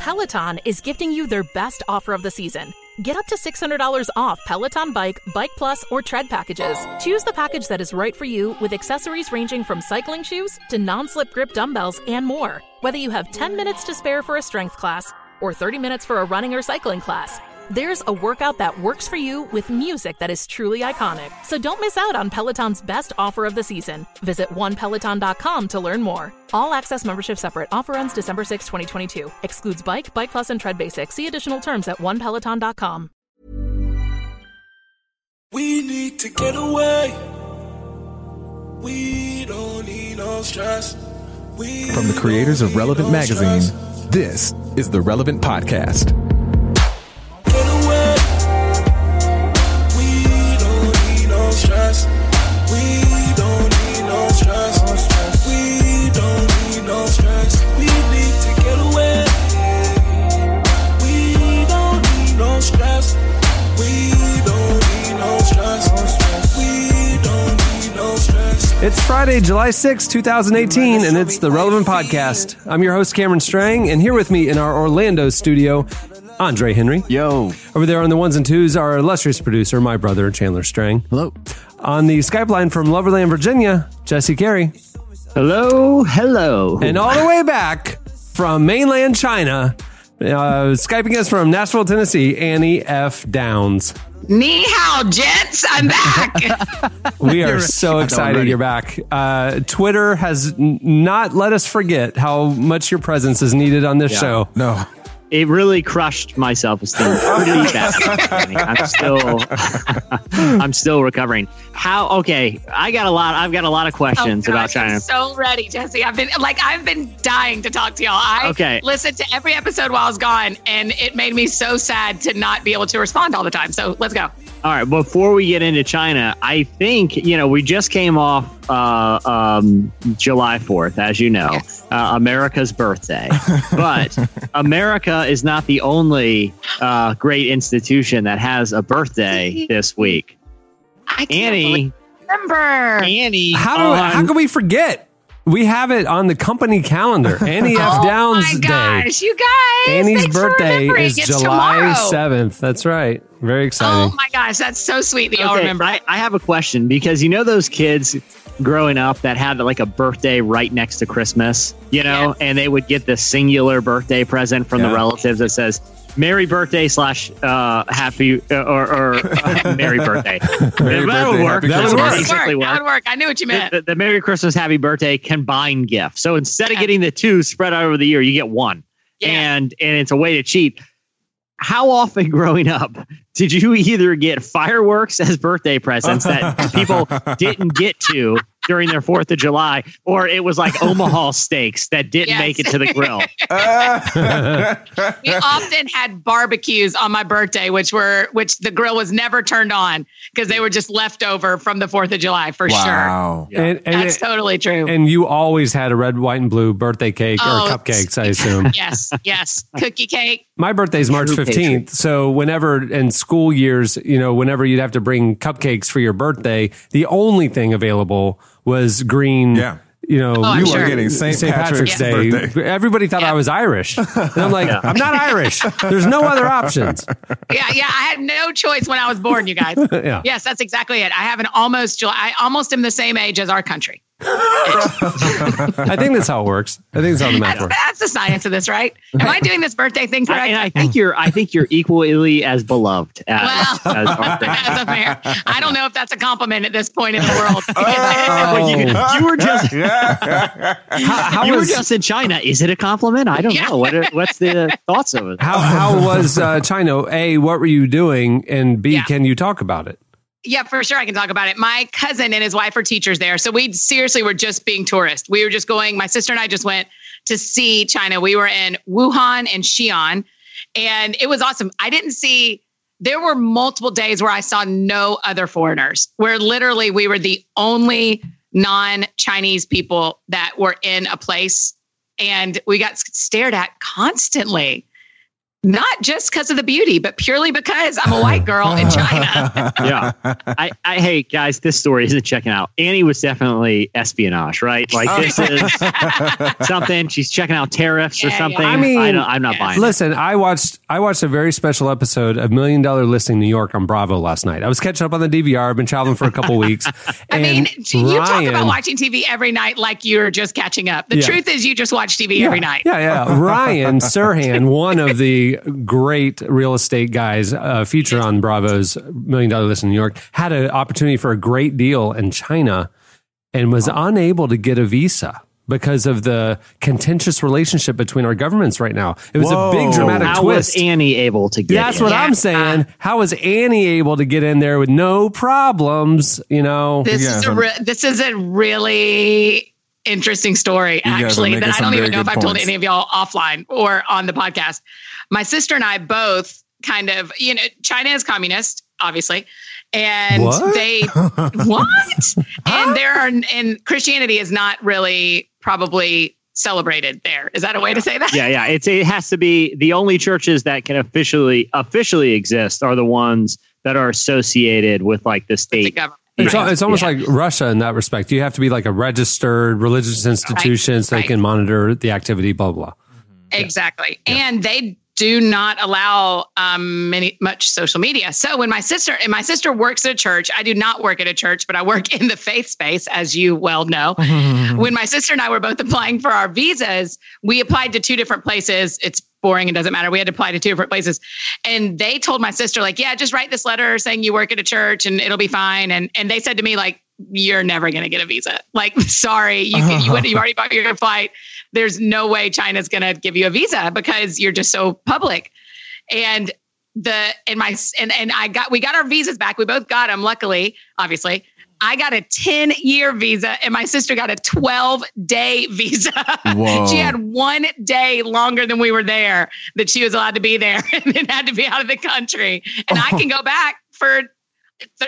Peloton is gifting you their best offer of the season. Get up to $600 off Peloton Bike, Bike Plus, or Tread packages. Choose the package that is right for you with accessories ranging from cycling shoes to non slip grip dumbbells and more. Whether you have 10 minutes to spare for a strength class or 30 minutes for a running or cycling class, there's a workout that works for you with music that is truly iconic. So don't miss out on Peloton's best offer of the season. Visit onepeloton.com to learn more. All access membership separate. Offer ends December 6, 2022. Excludes Bike, Bike Plus, and Tread Basic. See additional terms at onepeloton.com. We need to get away. We don't need no stress. We From the creators of Relevant no Magazine, stress. this is the Relevant Podcast. It's Friday, July sixth, 2018, and it's the Relevant Podcast. I'm your host, Cameron Strang, and here with me in our Orlando studio, Andre Henry. Yo. Over there on the ones and twos, our illustrious producer, my brother, Chandler Strang. Hello. On the Skype line from Loverland, Virginia, Jesse Carey. Hello. Hello. And all the way back from mainland China, uh, Skyping us from Nashville, Tennessee, Annie F. Downs. Ni hao, Jets. I'm back. We are so excited you're back. Uh, Twitter has n- not let us forget how much your presence is needed on this show. No. It really crushed my self esteem pretty bad. I'm still I'm still recovering. How okay, I got a lot I've got a lot of questions Oh, about China. I'm so ready, Jesse. I've been like I've been dying to talk to y'all. I Okay. listened to every episode while I was gone, and it made me so sad to not be able to respond all the time. So let's go. All right, before we get into China, I think, you know, we just came off uh, um, July 4th, as you know, Yes. uh, America's birthday. but America is not the only uh, great institution that has a birthday this week. I can't Annie, remember. Annie, How do, on- how can we forget? We have it on the company calendar. Annie F. Oh Downs Day. Oh Downs my Day. gosh, you guys! Annie's thanks for birthday is It's July 7th. That's right. Very exciting. Oh my gosh, that's so sweet that y'all Okay, remember. I, I have a question because you know those kids growing up that had like a birthday right next to Christmas, you know, Yes. and they would get the singular birthday present from the relatives that says "Merry Birthday" slash uh, Happy uh, or, or uh, Merry Birthday. Merry that would birthday, work. That would Christmas. that would basically work. work. That would work. I knew what you meant. The, the Merry Christmas, Happy Birthday combined gift. So instead of getting the two spread out over the year, you get one, Yeah. and and it's a way to cheat. How often growing up did you either get fireworks as birthday presents that people didn't get to during their Fourth of July, or it was like Omaha steaks that didn't Yes. make it to the grill? we often had barbecues on my birthday, which were which the grill was never turned on because they were just left over from the Fourth of July for sure. wow. and, and, That's totally true. and you always had a red, white, and blue birthday cake Oh, or cupcakes, I assume. yes, yes, cookie cake. My birthday's March True 15th. So whenever in school years, you know, whenever you'd have to bring cupcakes for your birthday, the only thing available was green. Yeah. You know, Oh, You sure. are getting St. Patrick's, Day. birthday. Everybody thought Yeah. I was Irish. And I'm like, I'm not Irish. There's no other options. Yeah, yeah. I had no choice when I was born, you guys. Yeah. Yes, that's exactly it. I have an almost I almost am the same age as our country. I think that's how it works. I think that's how the math That's, works. that's the science of this, right? Am I doing this birthday thing I, and I think you're I think you're equally as beloved as, Well, as that's a fair. I don't know if that's a compliment at this point in the world. Well, you, you were just How, you how were was just in China. Is it a compliment? I don't Yeah. know. What are, what's the thoughts of it? how, how was uh, China? A, what were you doing? And B, Yeah. can you talk about it? Yeah, for sure. I can talk about it. My cousin and his wife are teachers there. So we seriously were just being tourists. We were just going, my sister and I just went to see China. We were in Wuhan and Xi'an, and it was awesome. I didn't see, there were multiple days where I saw no other foreigners, where literally we were the only non Chinese people that were in a place and we got stared at constantly. Not just because of the beauty, but purely because I'm a white girl in China. yeah. I, I, hey guys, this story isn't checking out. Annie was definitely espionage, right? Like oh, this is something. She's checking out tariffs or Yeah, yeah. something. I mean, I don't, I'm not buying. it. Listen, I watched I watched a very special episode of Million Dollar Listing New York on Bravo last night. I was catching up on the DVR. I've been traveling for a couple weeks. I mean, and you talk about watching TV every night like you're just catching up. The Yeah. truth is, you just watch TV every night. Yeah, yeah. Ryan Serhant, one of the great real estate guys, uh, featured on Bravo's Million Dollar Listing New York, had an opportunity for a great deal in China and was unable to get a visa because of the contentious relationship between our governments right now. It was a big dramatic How twist. How was Annie able to get? That's in? what Yeah. I'm saying. How was Annie able to get in there with no problems? You know, This Yeah, is a re- this is a really interesting story actually that I don't even know if good I've told any of y'all offline or on the podcast. My sister and I both kind of, you know, China is communist, obviously. And What? they what? And there are and Christianity is not really probably celebrated there. Is that a way to say that? Yeah, yeah. It's it has to be the only churches that can officially officially exist are the ones that are associated with like the The state. government. It's, Right. al- it's almost Yeah. like Russia in that respect. You have to be like a registered religious institution so they can monitor the activity, blah, blah. Exactly. And they do not allow um, many much social media. So when my sister and my sister works at a church, I do not work at a church, but I work in the faith space, as you well know. when my sister and I were both applying for our visas, we applied to two different places. It's boring and doesn't matter. We had to apply to two different places, and they told my sister like, "Yeah, just write this letter saying you work at a church and it'll be fine." And and they said to me like, "You're never going to get a visa. Like, sorry, you can, you you already bought your flight. There's no way China's going to give you a visa because you're just so public." And the and my and and I got we got our visas back. We both got them. Luckily, obviously. I got a 10 year visa and my sister got a 12 day visa. She had one day longer than we were there that she was allowed to be there and then had to be out of the country. And I can go back for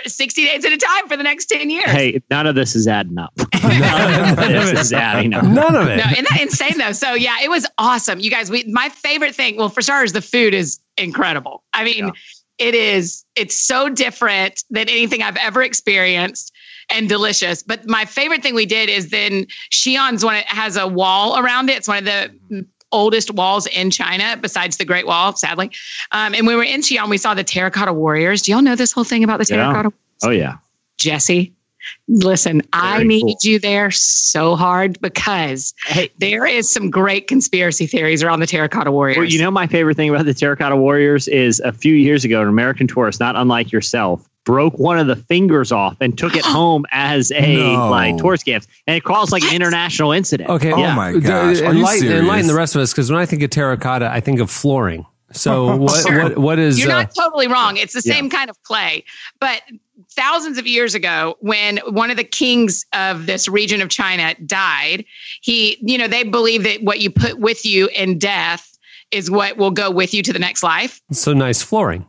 60 days at a time for the next 10 years. Hey, none of this is adding up. none of this is adding up. None of it. No, isn't that insane though? So yeah, it was awesome. You guys, we my favorite thing, well, for starters, the food is incredible. I mean, it is, it's so different than anything I've ever experienced and delicious. But my favorite thing we did is then Xi'an's one it has a wall around it. It's one of the oldest walls in China besides the Great Wall, sadly. Um, and when we were in Xi'an, we saw the terracotta warriors. Do y'all know this whole thing about the Yeah. terracotta Oh yeah. Jesse, listen, I Very need cool. you there so hard because Hey, there is some great conspiracy theories around the terracotta warriors. Well, you know, my favorite thing about the Terracotta Warriors is a few years ago, an American tourist, not unlike yourself, broke one of the fingers off and took it home as a No. like tourist gift, and it caused like an international incident. Okay. Oh Yeah. my D- gosh. Are enlighten, enlighten the rest of us because when I think of terracotta, I think of flooring. So what? Sure. What? What is? You're uh, not totally wrong. It's the yeah. same kind of clay. But thousands of years ago, when one of the kings of this region of China died, he, you know, they believe that what you put with you in death is what will go with you to the next life. so nice flooring.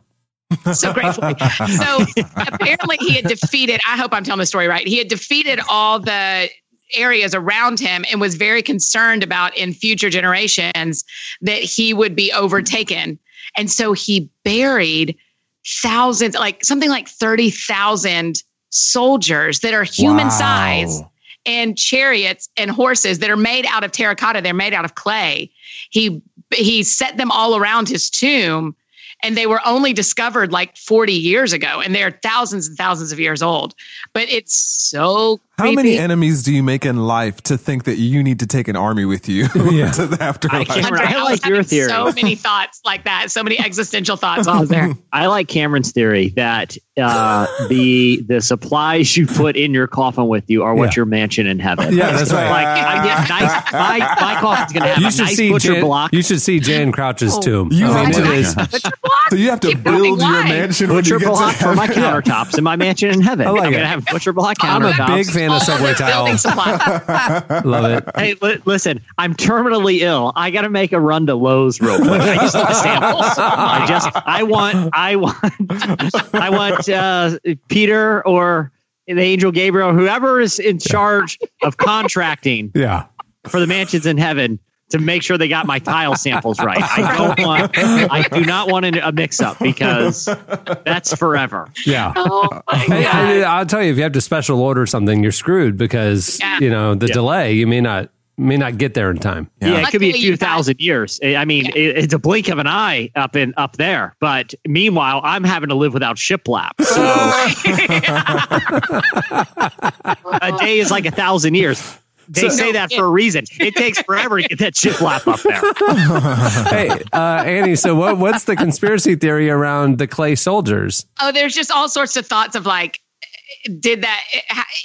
So gratefully. so apparently he had defeated, I hope I'm telling the story right. He had defeated all the areas around him and was very concerned about in future generations that he would be overtaken. And so he buried thousands, like something like 30,000 soldiers that are human Wow. size and chariots and horses that are made out of terracotta. They're made out of clay. He he set them all around his tomb, and they were only discovered like 40 years ago, and they're thousands and thousands of years old. But it's so How creepy. many enemies do you make in life to think that you need to take an army with you Yeah. to the afterlife? I can't- Andre, I I, like your theory. So many thoughts like that, so many existential thoughts while I was there. I like Cameron's theory that uh, the the supplies you put in your coffin with you are what Yeah. your mansion in heaven. Yeah, that's right. Like I get nice. My, my coffin's gonna have You a should nice see butcher Jan, block. You should see Jan Crouch's tomb. You I mean, have it to- is. So you have to Keep build your Why? mansion when butcher you get block to for my countertops in my mansion in heaven. I like I'm it. gonna have butcher block I'm a countertops. big fan of All subway the building towels. Love it. Hey, li- listen, I'm terminally ill. I got to make a run to Lowe's real quick. I just want samples. I just, I want, I want, I want uh, Peter or the angel Gabriel, whoever is in charge of contracting Yeah. for the mansions in heaven, to make sure they got my tile samples right. I don't want. I do not want a mix up because that's forever. Yeah. Oh my God. I, I'll tell you, if you have to special order something, you're screwed because Yeah. you know the Yeah. delay. You may not may not get there in time. Yeah, it could be a few thousand years. I I mean, it, it's a blink of an eye up in up there. But meanwhile, I'm having to live without shiplap. So a day is like a thousand years. They So- say that for a reason. It takes forever to get that shiplap up there. hey, uh, Annie. So what what's the conspiracy theory around the clay soldiers? Oh, there's just all sorts of thoughts of like, did that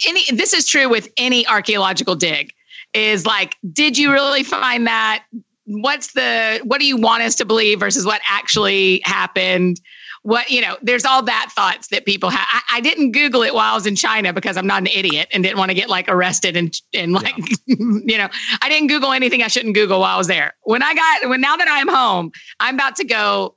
any? This is true with any archaeological dig. Is like, did you really find that? What's the? What do you want us to believe versus what actually happened? What you know? There's all that thoughts that people have. I, I didn't Google it while I was in China because I'm not an idiot and didn't want to get like arrested and and like you know I didn't Google anything I shouldn't Google while I was there. When I got when now that I'm home, I'm about to go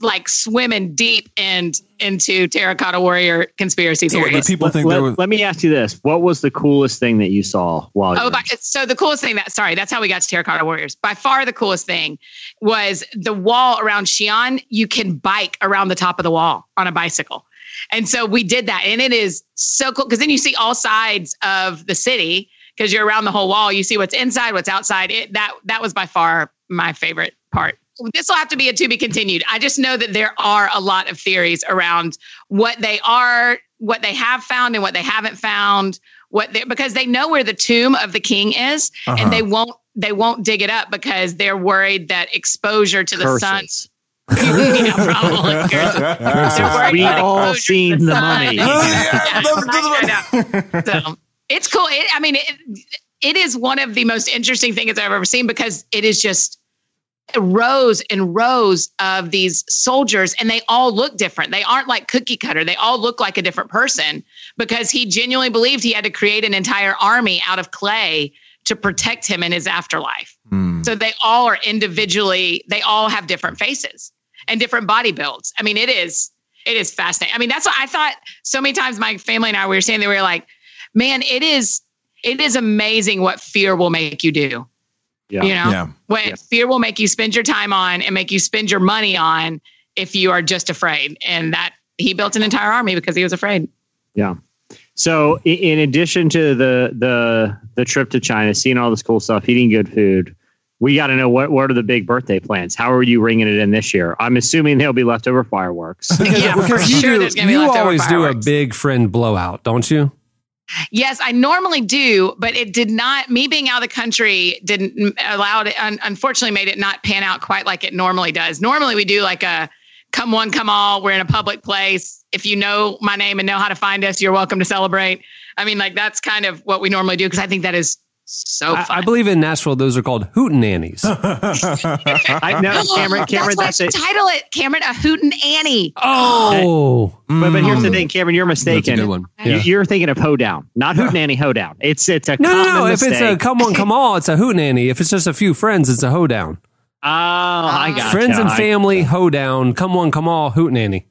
like swimming deep and into terracotta warrior conspiracy So theories. people think let, was. let me ask you this: What was the coolest thing that you saw while? Oh, were- but, so the coolest thing that sorry, that's how we got to terracotta warriors. By far, the coolest thing was the wall around Xi'an. You can bike around the top of the wall on a bicycle, and so we did that, and it is so cool because then you see all sides of the city because you're around the whole wall. You see what's inside, what's outside. It that that was by far my favorite part. This will have to be a to be continued. I just know that there are a lot of theories around what they are, what they have found, and what they haven't found. What they because they know where the tomb of the king is, Uh-huh. and they won't they won't dig it up because they're worried that exposure to the sun. yeah, probably. They're We about all seen the sun. mummy. Yeah, So, it's cool. It, I mean, it, it is one of the most interesting things I've ever seen because it is just rows and rows of these soldiers and they all look different. They aren't like cookie cutter. They all look like a different person because he genuinely believed he had to create an entire army out of clay to protect him in his afterlife. Hmm. So they all are individually, they all have different faces and different body builds. I mean, it is, it is fascinating. I mean, that's what I thought so many times my family and I we were saying they were like, man, it is, it is amazing what fear will make you do. Yeah. You know, Yeah. what Yeah. fear will make you spend your time on and make you spend your money on if you are just afraid. And that he built an entire army because he was afraid. Yeah. So in addition to the the the trip to China, seeing all this cool stuff, eating good food, we got to know what what are the big birthday plans? How are you ringing it in this year? I'm assuming there'll be leftover fireworks. yeah, for Because you sure. do- there's going to be you leftover always do a big friend blowout, don't you? Yes, I normally do, but it did not. Me being out of the country didn't allow it. Un, unfortunately, made it not pan out quite like it normally does. Normally, we do like a come one, come all. We're in a public place. If you know my name and know how to find us, you're welcome to celebrate. I mean, like that's kind of what we normally do because I think that is so I, fun. I believe in Nashville those are called hootenannies. I know, Cameron. Cameron, that's, that's, it. Title it, Cameron, a hootin' Annie. oh, But, but here's the Mm. thing, Cameron, you're mistaken. That's a good one. You- Yeah. You're thinking of hoedown, not hootenanny hoedown. It's it's a no, no, common no! If it's a mistake. come on, come all, it's a hootenanny. If it's just a few friends, it's a hoedown. oh, I got Friends and family, hoedown, come on, come all, hootenanny.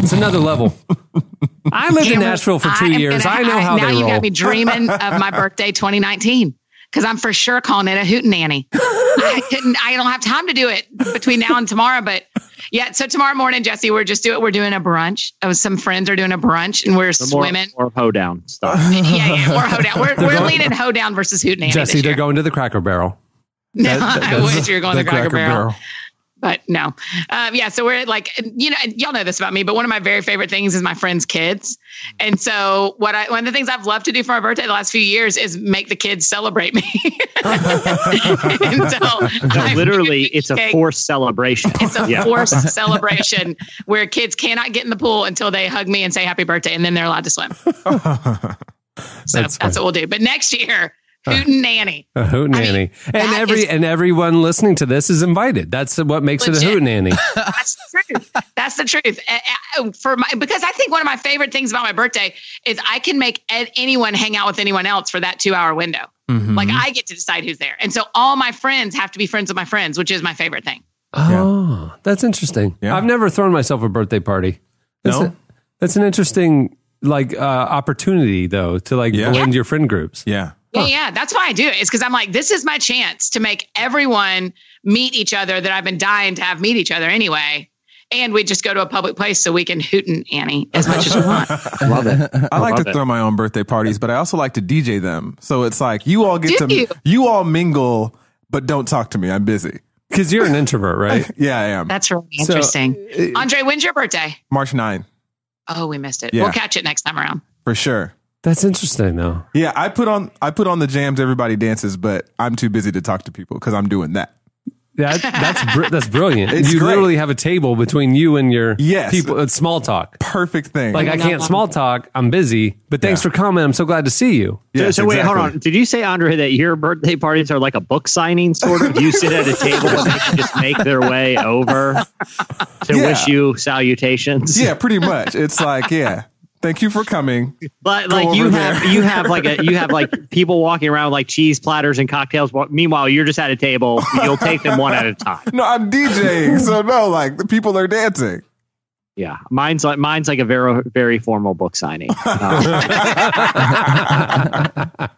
It's another level. I lived in Nashville for two I years. gonna- I know how now they you roll. got me dreaming of my birthday 2019 because I'm for sure calling it a hootenanny. I couldn't. I don't have time to do it between now and tomorrow. But yeah, so tomorrow morning, Jesse, we're just doing. We're doing a brunch. Uh, some friends are doing a brunch, and we're More, swimming. more hoedown stuff. yeah, yeah, we're hoedown. We're, we're leaning hoedown versus hootenanny. Jesse, they're going to the Cracker Barrel. No, that- I wish you were going to the Cracker, Barrel. But no. Um, yeah, so we're like, you know, y'all know this about me, but one of my very favorite things is my friends' kids. And so, what I one of the things I've loved to do for my birthday the last few years is make the kids celebrate me. and so, No, literally, it's a cake. forced celebration. It's a Yeah. forced celebration where kids cannot get in the pool until they hug me and say happy birthday, and then they're allowed to swim. So That's that's, what we'll do. But next year, Hooten Nanny. A hootenanny. and that every is- and everyone listening to this is invited. That's what makes it a Legit. hootenanny. That's the truth. That's the truth. Uh, For my because I think one of my favorite things about my birthday is I can make anyone hang out with anyone else for that two hour window. Mhm. Like I get to decide who's there, and so all my friends have to be friends with my friends, which is my favorite thing. Oh, that's interesting. Yeah. I've never thrown myself a birthday party. That's, No? a- that's an interesting like uh, opportunity though to like Yeah. blend your friend groups. yeah. Yeah, yeah. That's why I do it. It's because I'm like, this is my chance to make everyone meet each other that I've been dying to have meet each other anyway. And we just go to a public place so we can hoot and Annie as much as we want. Love it. I like love to it. throw my own birthday parties, but I also like to DJ them. So it's like you all get Do to you? you all mingle, but don't talk to me. I'm busy. Because you're an introvert, right? Yeah, I am. That's really So, interesting. uh, Andre, when's your birthday? March 9 Oh, we missed it. Yeah. We'll catch it next time around. for sure. That's interesting, though. Yeah, I put on I put on the jams. Everybody dances, but I'm too busy to talk to people because I'm doing that. That, that's br- that's brilliant. It's you great. literally have a table between you and your Yes. people. It's small talk. Perfect thing. Like I can't small talk. I'm busy, but thanks Yeah. for coming. I'm so glad to see you. So, Yes, so wait, hold on. Did you say, Andre, that your birthday parties are like a book signing sort of? You sit at a table and they can just make their way over to Yeah. wish you salutations. Yeah, pretty much. It's like, yeah, thank you for coming. But Go like you over have there. you have like a you have like people walking around with like cheese platters and cocktails. While- Meanwhile, you're just at a table. You'll take them one at a time. No, I'm DJing, so no, like the people are dancing. Yeah, mine's like mine's like a very very formal book signing. Uh,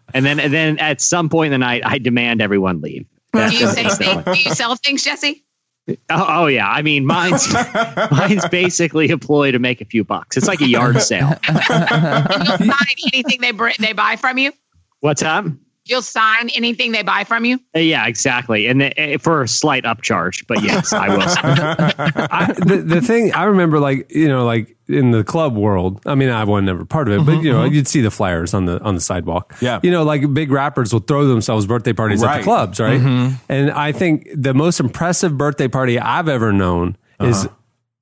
and then and then at some point in the night, I demand everyone leave. Do you, say instantly. things, do you sell things, Jesse? Oh, oh yeah, I mean mine's mine's basically a ploy to make a few bucks. It's like a yard sale. And you'll sign anything they br- they buy from you. What's up? You'll sign anything they buy from you. Uh, Yeah, exactly, and the, uh, for a slight upcharge. But yes, I will. I, the, the thing I remember, like you know, like in the club world. I mean, I wasn't never part of it, but mm-hmm, you know, mm-hmm. you'd see the flyers on the on the sidewalk. Yeah. you know, like big rappers will throw themselves birthday parties at Right. the clubs, right? Mm-hmm. And I think the most impressive birthday party I've ever known is. Uh-huh.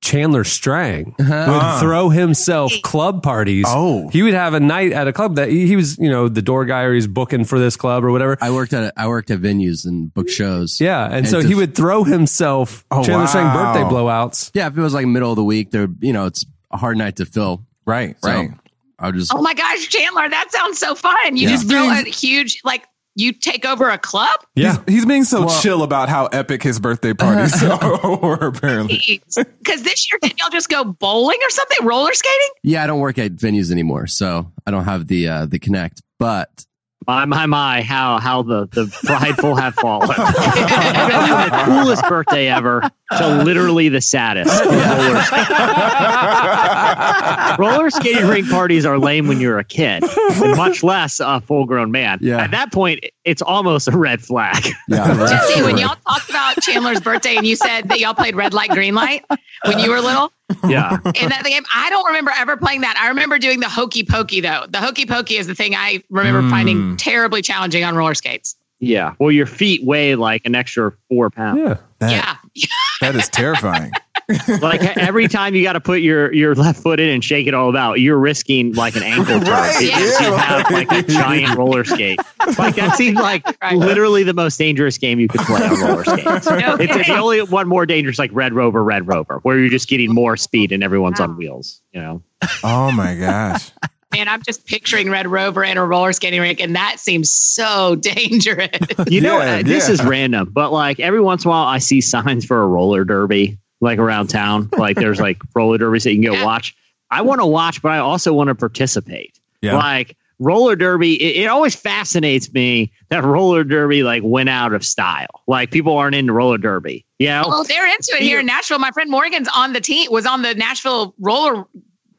Chandler Strang uh-huh. would ah. throw himself club parties. Oh. he would have a night at a club that he, he was, you know, the door guy or he's booking for this club or whatever. I worked at I worked at venues and book shows. Yeah, and, And so to- he would throw himself Oh, Chandler Strang birthday blowouts. Yeah, if it was like middle of the week, there you know it's a hard night to fill. Right, So right. I would just Oh my gosh, Chandler, that sounds so fun. You Yeah. just throw a huge like you take over a club. Yeah, He's, he's being so chill about how epic his birthday parties are. apparently. Because this year, did y'all just go bowling or something? Roller skating? yeah. I don't work at venues anymore, so I don't have the uh, the connect. But My my my! How how the the prideful have fallen. From the coolest birthday ever to literally the saddest. Roller, skating. Roller skating rink parties are lame when you're a kid, and much less a full grown man. Yeah. At that point, it's almost a red flag. yeah, Jesse, when y'all talked about Chandler's birthday and you said that y'all played red light, green light when you were little Yeah. in that game, I don't remember ever playing that. I remember doing the hokey pokey though. The hokey pokey is the thing I remember hmm. finding terribly challenging on roller skates. Yeah. Well, your feet weigh like an extra four pounds. yeah. That, Yeah. That is terrifying. Like every time you got to put your, your left foot in and shake it all about, you're risking like an ankle turn. Right, because yeah. You have like a giant roller skate. Like that seems like Right. literally the most dangerous game you could play on roller skates. No It's kidding. the only one more dangerous, like Red Rover, Red Rover, where you're just getting more speed and everyone's on wheels. You know, Oh my gosh. Man, I'm just picturing Red Rover in a roller skating rink, and that seems so dangerous. you know, Yeah, uh, this yeah. is random, but like every once in a while, I see signs for a roller derby, like around town. Like there's like roller derbies that you can go Yeah. watch. I want to watch, but I also want to participate. Yeah. Like roller derby, it, it always fascinates me that roller derby like went out of style. Like people aren't into roller derby. You know? Oh, they're into it here in Nashville. My friend Morgan's on the team, was on the Nashville roller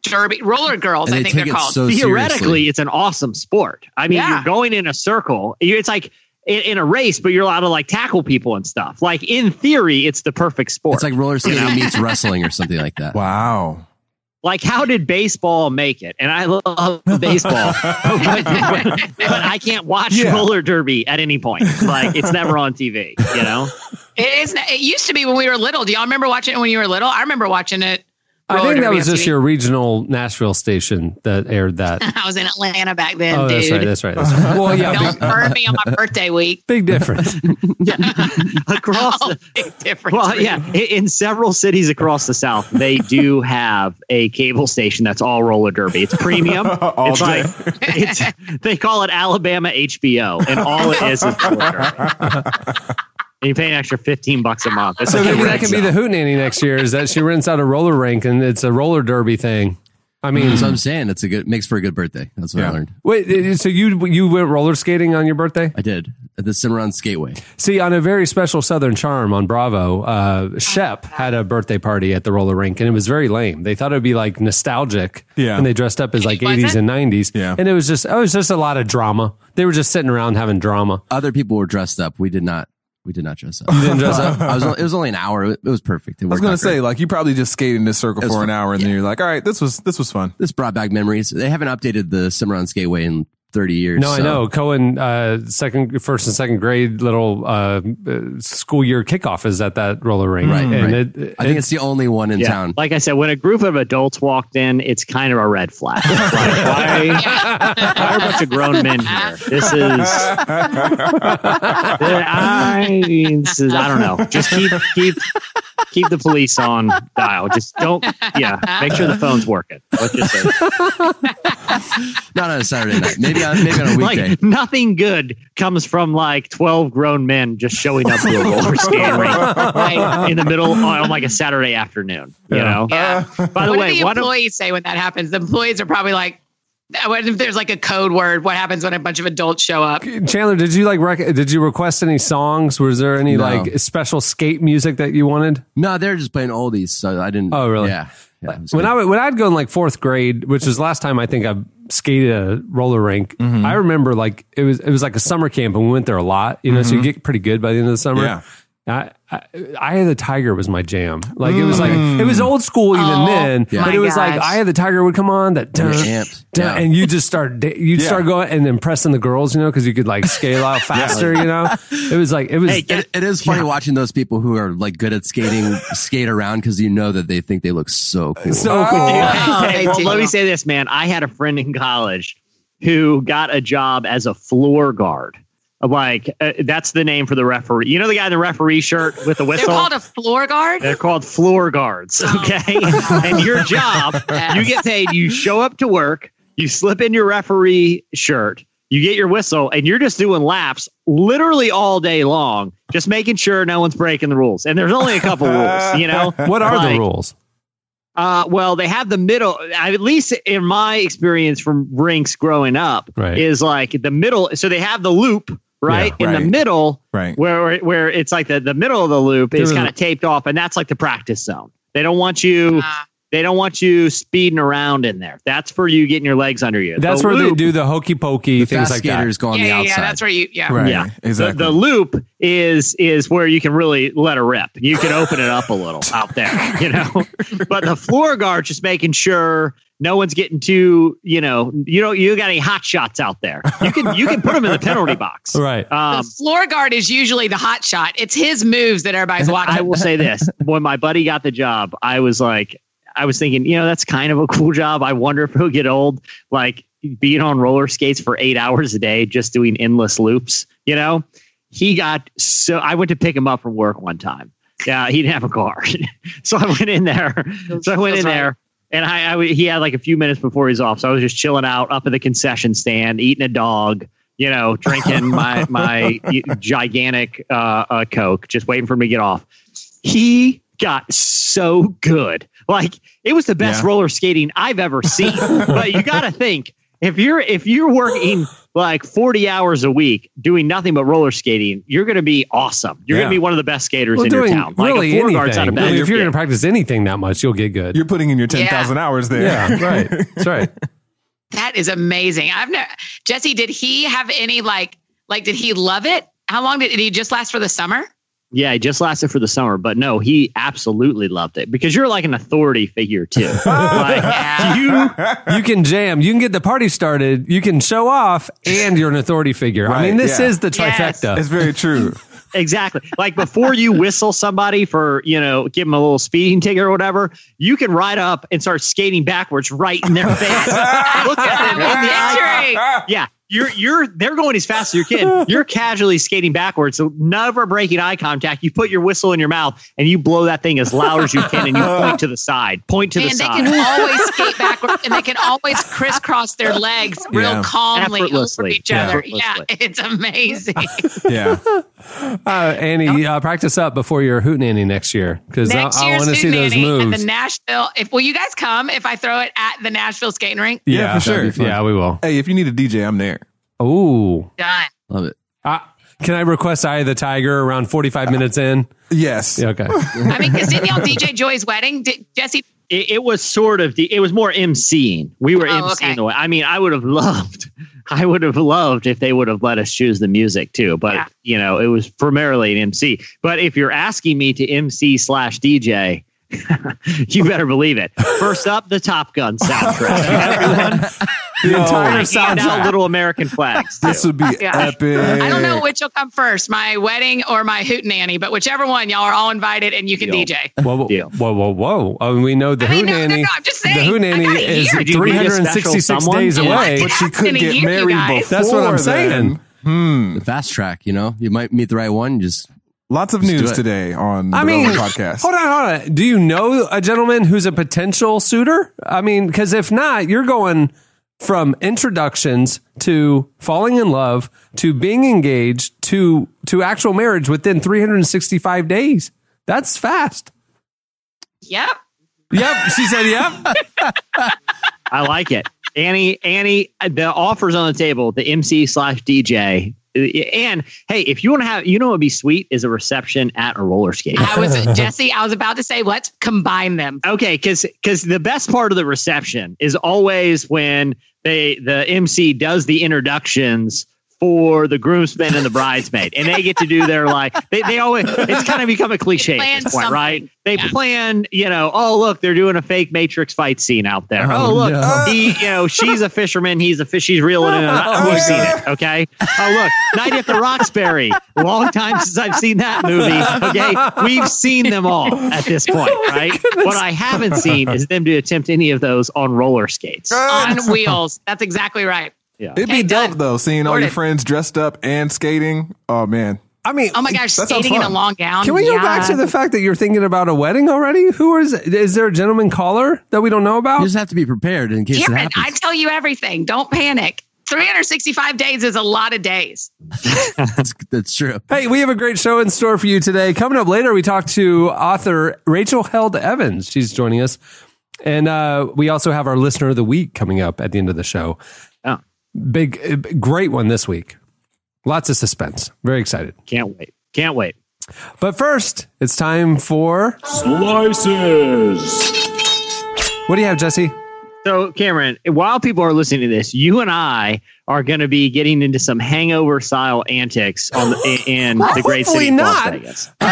derby, roller girls, And I they think they're it called. so theoretically seriously. it's an awesome sport i mean Yeah. you're going in a circle it's like in, in a race but you're allowed to like tackle people and stuff like in theory it's the perfect sport it's like roller skating meets wrestling or something like that. Wow. like how did baseball make it and i love baseball but, but- but i can't watch Yeah. roller derby at any point like it's never on tv you know It is. It used to be when we were little. Do y'all remember watching it when you were little? I remember watching it. I oh, think that was just TV. your regional Nashville station that aired that. I was in Atlanta back then, oh, dude. that's right. That's right. That's right. Well, yeah, Don't burn me on my birthday week. big difference. across Oh, the, big difference. well yeah you. in several cities across the south they do have a cable station that's all roller derby it's premium All it's day. like it's, they call it alabama hbo and all it is is roller derby. And you pay an extra 15 bucks a month it's So like maybe that can be the the hootenanny next year. Is that she rents out a roller rink and it's a roller derby thing. I mean, So I'm saying it's a good makes for a good birthday. That's what Yeah. I learned. wait. So you you went roller skating on your birthday? I did at the Cimarron Skateway. See, on a very special Southern Charm on Bravo, uh, Shep had a birthday party at the roller rink, and it was very lame. They thought it would be like nostalgic, Yeah. and they dressed up as like Was eighties it? and nineties, Yeah. and it was just it was just a lot of drama. They were just sitting around having drama. Other people were dressed up. We did not. We did not dress up. Didn't dress up. I was. It was only an hour. It was perfect. It I was gonna say, like, you probably just skated in this circle It was for an fun. hour, and then you're like, all right, this was this was fun. this brought back memories. They haven't updated the Cimarron Skateway in 30 years. No, I know. Cohen, uh, second, first, and second grade little uh, uh, school year kickoff is at that roller rink, Right, And right. it, I think it's the only one in Yeah. town. Like I said, when a group of adults walked in, it's kind of a red flag. like, why, why are a bunch of grown men here? This is, I, this is, I don't know. Just keep, keep, keep the police on dial. Just don't, yeah, make sure the phone's working. Let's just say, Not on a Saturday night. Maybe on, maybe on a weekday. like, nothing good comes from like 12 grown men just showing up to a roller skating rink like, in the middle on like a Saturday afternoon, you know? Yeah. By the what way, do the one of, employees say when that happens? The employees are probably like, what if there's like a code word? What happens when a bunch of adults show up? Chandler, did you like? Rec- did you request any songs? Was there any No. like special skate music that you wanted? No, they're just playing oldies. So I didn't. Oh, really? Yeah. yeah When good. I would- when I'd go in like fourth grade, which was last time I think I skated a roller rink. Mm-hmm. I remember like it was it was like a summer camp and we went there a lot. You know, so you get pretty good by the end of the summer. Mm-hmm. Yeah. I, I, Eye of the Tiger was my jam. Like it was like mm. it was old school even Oh, then, Yeah. but it my was like gosh. Eye of the Tiger would come on that dun, amped. dun, Yeah. and you just start da- you'd Yeah. start going and impressing the girls, you know, because you could like scale out faster. You know, it was like it was. It, it is funny watching those people who are like good at skating skate around because you know that they think they look so uh, cool. so cool. Oh, Hey, well, let me say this, man. I had a friend in college who got a job as a floor guard. Like uh, that's the name for the referee. You know the guy in the referee shirt with the They're whistle. called a floor guard. They're called floor guards. Okay, and your job, Yes. you get paid. You show up to work. You slip in your referee shirt. You get your whistle, and you're just doing laps literally all day long, just making sure no one's breaking the rules. And there's only a couple rules, you know. What are Like, the rules? uh, well, they have the middle. At least in my experience from rinks growing up, Right. is like the middle. So they have the loop right Yeah, in the middle, Right. where where it's like the the middle of the loop is kind of taped off, and that's like the practice zone. They don't want you. Ah. They don't want you speeding around in there. That's for you getting your legs under you. That's The where they do the hokey pokey the things fast like that. skaters go on yeah, the yeah, outside. yeah. That's where you. Yeah. Right. Yeah, Exactly. The, the loop is is where you can really let a rip. You can open it up a little out there, you know. but the floor guard just making sure no one's getting too, you know, you know, you got any hot shots out there. You can you can put them in the penalty box. Right. Um, the floor guard is usually the hot shot. It's his moves that everybody's watching. I will say this: when my buddy got the job, I was like, I was thinking, you know, that's kind of a cool job. I wonder if he'll get old, like being on roller skates for eight hours a day, just doing endless loops. You know, he got so. I went to pick him up from work one time. Yeah, he didn't have a car, so I went in there. So I went in right. there. And I, I, he had like a few minutes before he's off, so I was just chilling out up at the concession stand, eating a dog, you know, drinking my my gigantic uh, uh, Coke, just waiting for him to get off. He got so good, like it was the best Yeah. roller skating I've ever seen. but you got to think if you're if you're working like 40 hours a week doing nothing but roller skating, you're going to be awesome. You're going to be one of the best skaters Well, in your doing town. Like really a floor guard's anything. not a bad if you're going to practice anything that much, you'll get good. You're putting in your 10,000 hours there. yeah, right. That's right. That is amazing. I've never. Jesse, did he have any like like? Did he love it? How long did, did he just last for the summer? Yeah, it just lasted for the summer, but no, he absolutely loved it because you're like an authority figure too. like you, You can jam. You can get the party started. You can show off, and you're an authority figure. I mean, this yeah. is the Yes. trifecta. It's very true. exactly. Like before you whistle somebody for you know give them a little speeding ticket or whatever, you can ride up and start skating backwards right in their face. Look at them in the eye. Yeah, you're you're they're going as fast as your kid. You're casually skating backwards, so never breaking eye contact. You put your whistle in your mouth and you blow that thing as loud as you can, and you point to the side. Point to Man, the side. And they can always skate backwards and they can always crisscross their legs real Yeah. calmly over Effortlessly. each other. Yeah, Effortlessly. it's amazing. Yeah. Uh, Annie, uh, practice up before your hoot nanny next year because I, I want to see those Hootenanny at moves. the Nashville. If will you guys come if I throw it at the Nashville skating rink? Yeah, for sure. that'd be fun. Yeah, we will. Hey, if you need a DJ, I'm there. Ooh. Done. Love it. Uh, can I request Eye of the Tiger around 45 minutes in? Yes. Yeah, okay. I mean, because didn't y'all DJ Joy's wedding? Did, Jesse, it, it was sort of the it was more MCing. We were Oh, MCing okay. the way. I mean, I would have loved, I would have loved if they would have let us choose the music too. But Yeah. you know, it was primarily an MC. But if you're asking me to MC slash DJ. you better believe it. First up, the Top Gun soundtrack. Everyone, The entire hand out soundtrack. little American flags. too. This would be Yeah. epic. I don't know which will come first, my wedding or my hootenanny, but whichever one, y'all are all invited and you can Deal. DJ. Whoa, whoa, Deal. whoa, whoa, whoa. I mean, we know the I mean, Hoot no, no, Nanny. no, I'm just the saying. Hoot I Nanny is year. Did you need a special 366 days Yeah. away. But she could get hear married before That's what I'm saying. Hmm. The fast track, you know, you might meet the right one. Just Lots of Let's do news it. today on the I mean, podcast. hold on, hold on. Do you know a gentleman who's a potential suitor? I mean, because if not, you're going from introductions to falling in love to being engaged to to actual marriage within 365 days. That's fast. Yep. Yep, she said, "Yep." I like it. Annie, Annie, the offers on the table, the MC slash DJ. And hey, if you want to have, you know, what would be sweet is a reception at a roller skate. I was Jesse. I was about to say, let's combine them. Okay, because because the best part of the reception is always when they the MC does the introductions for the groomsmen and the bridesmaid, and they get to do their like they, they always it's kind of become a cliche at this plan point, right? They Yeah. plan, you know, oh look, they're doing a fake Matrix fight scene out there. Oh, Oh, look, no. he, you know, she's a fisherman, he's a fish, she's reeling in. Oh, We've seen God. it, okay? Oh look, Night at the Roxbury. Long time since I've seen that movie. Okay, we've seen them all at this point, right? What I haven't seen is them to attempt any of those on roller skates. on wheels. That's exactly right. Yeah. It'd Okay, be dope though, seeing all your Sorted. friends dressed up and skating. Oh man, I mean, Oh my gosh, skating in a long gown. Can we go back to the fact that you're thinking about a wedding already? Who is? Is there a gentleman caller that we don't know about? you just have to be prepared in case it Cameron, happens. I tell you everything. Don't panic. 365 days is a lot of days. that's, that's true. Hey, we have a great show in store for you today. Coming up later, we talk to author Rachel Held Evans. She's joining us. And uh, we also have our listener of the week coming up at the end of the show. Big, uh, great one this week. Lots of suspense. Very excited. can't wait. Can't wait. But first, it's time for Slices. what do you have, Jesse? So, Cameron, while people are listening to this, you and I are going to be getting into some hangover style antics on the, in the great Hopefully city of Las not. Vegas. Y'all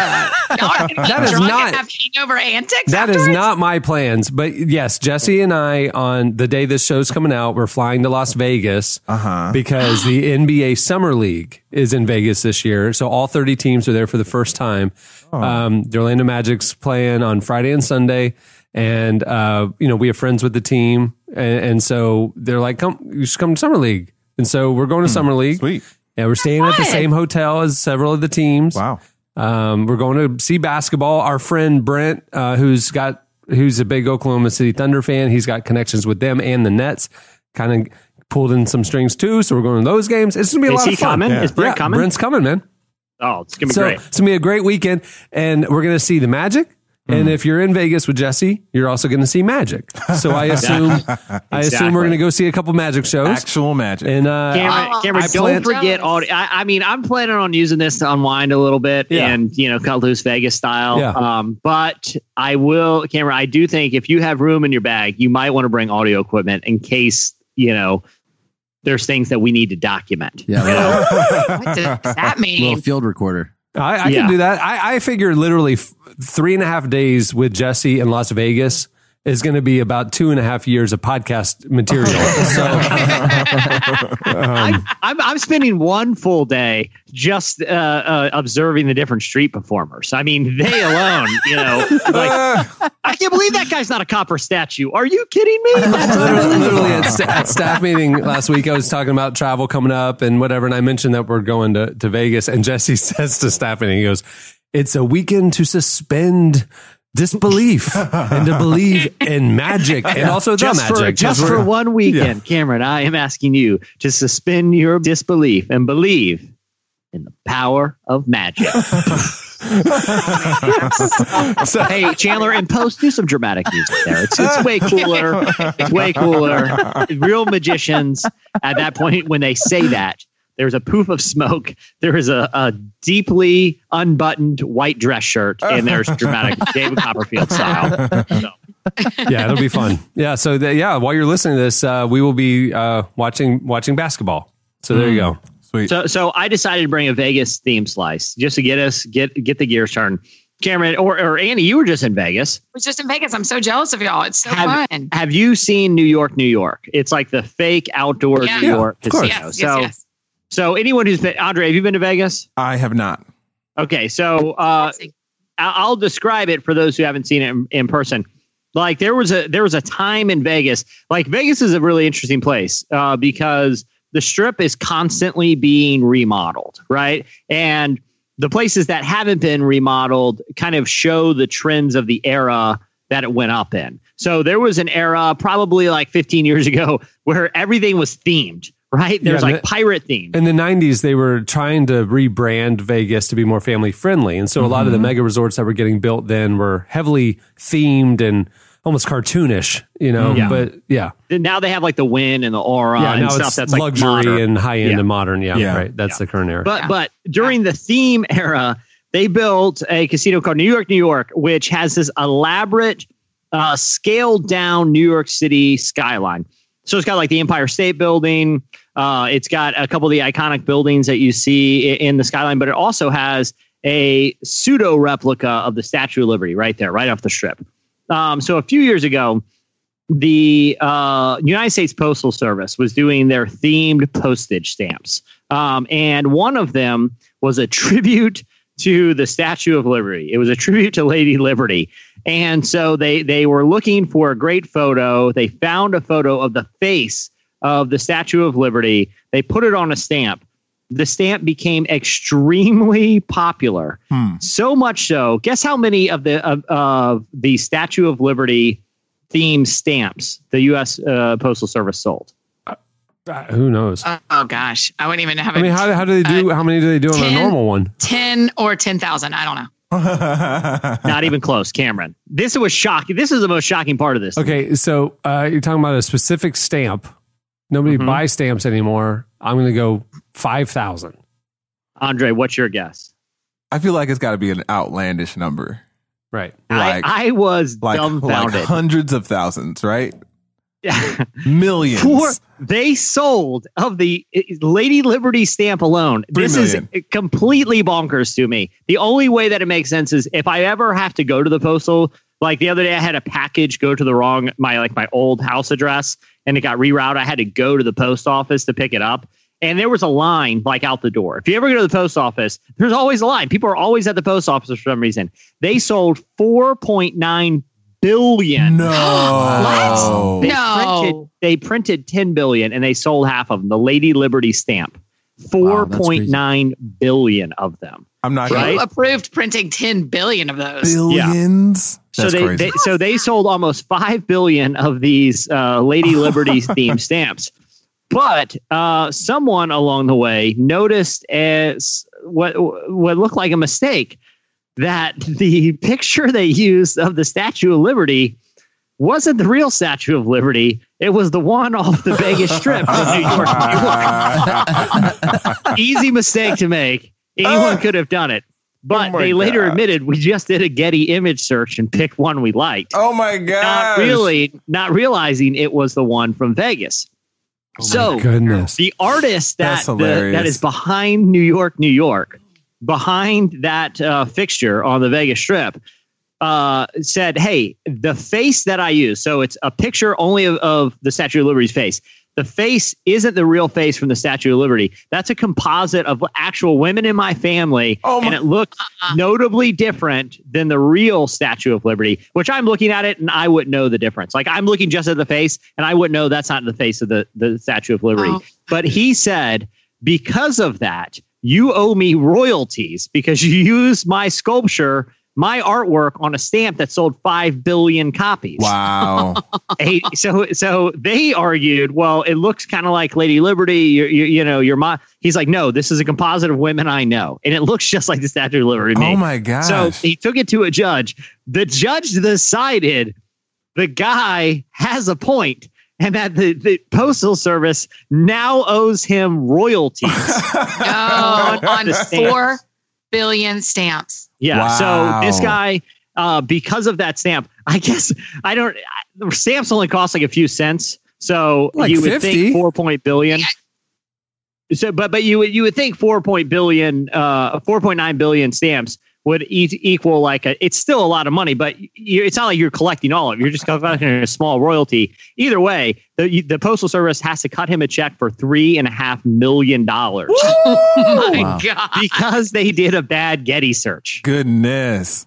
are gonna That is not- and have hangover antics. That is afterwards? not my plans. But yes, Jesse and I, on the day this show's coming out, we're flying to Las Vegas Uh-huh. because the NBA Summer League is in Vegas this year. So all 30 teams are there for the first time. Um, the Orlando Magic's playing on Friday and Sunday. And, uh, you know, we have friends with the team. And, and so they're like, come, you should come to Summer League. And so we're going to Summer League. sweet. Yeah, we're staying at the same hotel as several of the teams. Wow. Um, we're going to see basketball. Our friend Brent, uh, who's got who's a big Oklahoma City Thunder fan, he's got connections with them and the Nets. Kind of pulled in some strings too, so we're going to those games. It's gonna be a Is lot he of fun. coming? Yeah. Is Brent yeah, coming? Brent's coming, man. oh, it's going to be So great. it's gonna be a great weekend, and we're gonna see the Magic. And Mm. if you're in Vegas with Jesse, you're also going to see Magic. So I assume, I assume we're going to go see a couple Magic shows. Actual magic. And uh, Cameron, Cameron I don't plan- forget audio. I, I mean, I'm planning on using this to unwind a little bit Yeah. and you know, cut loose Vegas style. Yeah. Um, but I will, Cameron. I do think if you have room in your bag, you might want to bring audio equipment in case you know there's things that we need to document. Yeah. You know? What does that mean? Little field recorder. I, I Yeah. can do that. I, I figure literally f- three and a half days with Jesse in Las Vegas, is going to be about two and a half years of podcast material. so I'm, I'm I'm spending one full day just uh, uh, observing the different street performers. I mean, they alone, you know, like I can't believe that guy's not a copper statue. Are you kidding me? That's literally, literally at, sta- at staff meeting last week, I was talking about travel coming up and whatever, and I mentioned that we're going to, to Vegas, and Jesse says to staff meeting, he goes, "It's a weekend to suspend." Disbelief and to believe in magic and also the just magic. for just for one weekend, Cameron. I am asking you to suspend your disbelief and believe in the power of magic. so, hey, Chandler, and post, do some dramatic music there. It's, it's way cooler. It's way cooler. Real magicians, at that point, when they say that, there's a poof of smoke. There is a, a deeply unbuttoned white dress shirt, and there's dramatic David Copperfield style. So, yeah, it'll be fun. Yeah, so the, yeah, while you're listening to this, uh, we will be uh, watching watching basketball. So there you go. Sweet. So, so I decided to bring a Vegas theme slice just to get us get get the gears turned. Cameron or or Andy, you were just in Vegas. was just in Vegas. I'm so jealous of y'all. It's so Have, fun. have you seen New York, New York? It's like the fake outdoor Yeah. New Yeah, York of course. casino. Yes, so, yes, yes. So anyone who's been Andre, have you been to Vegas? I have not. Okay, so uh, I- I'll describe it for those who haven't seen it in, in person. Like there was a there was a time in Vegas. Like Vegas is a really interesting place uh, because the strip is constantly being remodeled, right? And the places that haven't been remodeled kind of show the trends of the era that it went up in. So there was an era, probably like 15 years ago, where everything was themed, right? There's Yeah, like the- pirate themed. In the 90s, they were trying to rebrand Vegas to be more family friendly. And so a lot of the mega resorts that were getting built then were heavily themed and almost cartoonish, you know? Yeah. But yeah. now they have like the Wynn and the Aria yeah, and now stuff it's that's like luxury modern. and high end Yeah. and modern. Yeah, Yeah. right. That's the current era. But Yeah. but during the theme era, they built a casino called New York, New York, which has this elaborate, uh, scaled down New York City skyline. So it's got like the Empire State Building. Uh, it's got a couple of the iconic buildings that you see in the skyline, but it also has a pseudo replica of the Statue of Liberty right there, right off the strip. Um, so a few years ago, the uh, United States Postal Service was doing their themed postage stamps. Um, and one of them was a tribute to the Statue of Liberty. It was a tribute to Lady Liberty. And so they, they were looking for a great photo. They found a photo of the face of the Statue of Liberty. They put it on a stamp. The stamp became extremely popular. Hmm. So much so, guess how many of the of, of the Statue of Liberty theme stamps the U.S. Uh, Postal Service sold? Uh, who knows? Oh, oh, gosh, I wouldn't even have. I mean, how, how do they do? how many do they do on a normal one? ten or ten thousand? I don't know. Not even close, Cameron. This was shocking. This is the most shocking part of this. Okay, so uh, you're talking about a specific stamp. Nobody Mhm. buys stamps anymore. I'm going to go five thousand. Andre, what's your guess? I feel like it's got to be an outlandish number, Right. Like- I, I was like like dumbfounded. hundreds of thousands, right? Millions. Four, they sold of the uh, Lady Liberty stamp alone. Three this million. is completely bonkers to me. The only way that it makes sense is if I ever have to go to the postal. Like the other day, I had a package go to the wrong my like my old house address, and it got rerouted. I had to go to the post office to pick it up, and there was a line like out the door. If you ever go to the post office, there's always a line. People are always at the post office for some reason. They sold four point nine billion. No. They No. printed they printed 10 billion and they sold half of them. The Lady Liberty stamp. Wow, that's 4.9 billion of them. I'm not Right? Who approved printing ten billion of those? billions. So they, they so they sold almost 5 billion of these uh, Lady Liberty themed stamps. But uh, someone along the way noticed as what what looked like a mistake that the picture they used of the Statue of Liberty wasn't the real Statue of Liberty. It was the one off the Vegas Strip in New York, New York. Easy mistake to make. Anyone could have done it. But Oh they later admitted we just did a Getty image search and picked one we liked. oh my not god! really, not realizing it was the one from Vegas. so Goodness. the artist that the, that is behind New York, New York, behind that uh, fixture on the Vegas Strip, uh, said, "Hey, the face that I use, so it's a picture only of, of the Statue of Liberty's face. The face isn't the real face from the Statue of Liberty. That's a composite of actual women in my family, Oh my- and it looks notably different than the real Statue of Liberty. Which I'm looking at it, and I wouldn't know the difference. Like I'm looking just at the face, and I wouldn't know that's not the face of the the Statue of Liberty. Oh. But he said, because of that, you owe me royalties because you use my sculpture, my artwork on a stamp that sold 5 billion copies. Wow. So so they argued, well, it looks kind of like Lady Liberty. You, you, you know, your mom. He's like, no, this is a composite of women I know, and it looks just like the Statue of Liberty. oh my God. So he took it to a judge. The judge decided the guy has a point and that the, the postal service now owes him royalties. No, on The four billion stamps. Yeah. Wow. So this guy, uh, because of that stamp, I guess I don't. I, the stamps only cost like a few cents. So Like you would 50? think four point billion. So, but but you would you would think four point billion, uh, four point nine billion stamps would e- equal like a. It's still a lot of money, but you, it's not like you're collecting all of it. You're just collecting a small royalty. Either way, the you- the postal service has to cut him a check for three and a half million dollars Oh my Wow. God. because they did a bad Getty search. Goodness.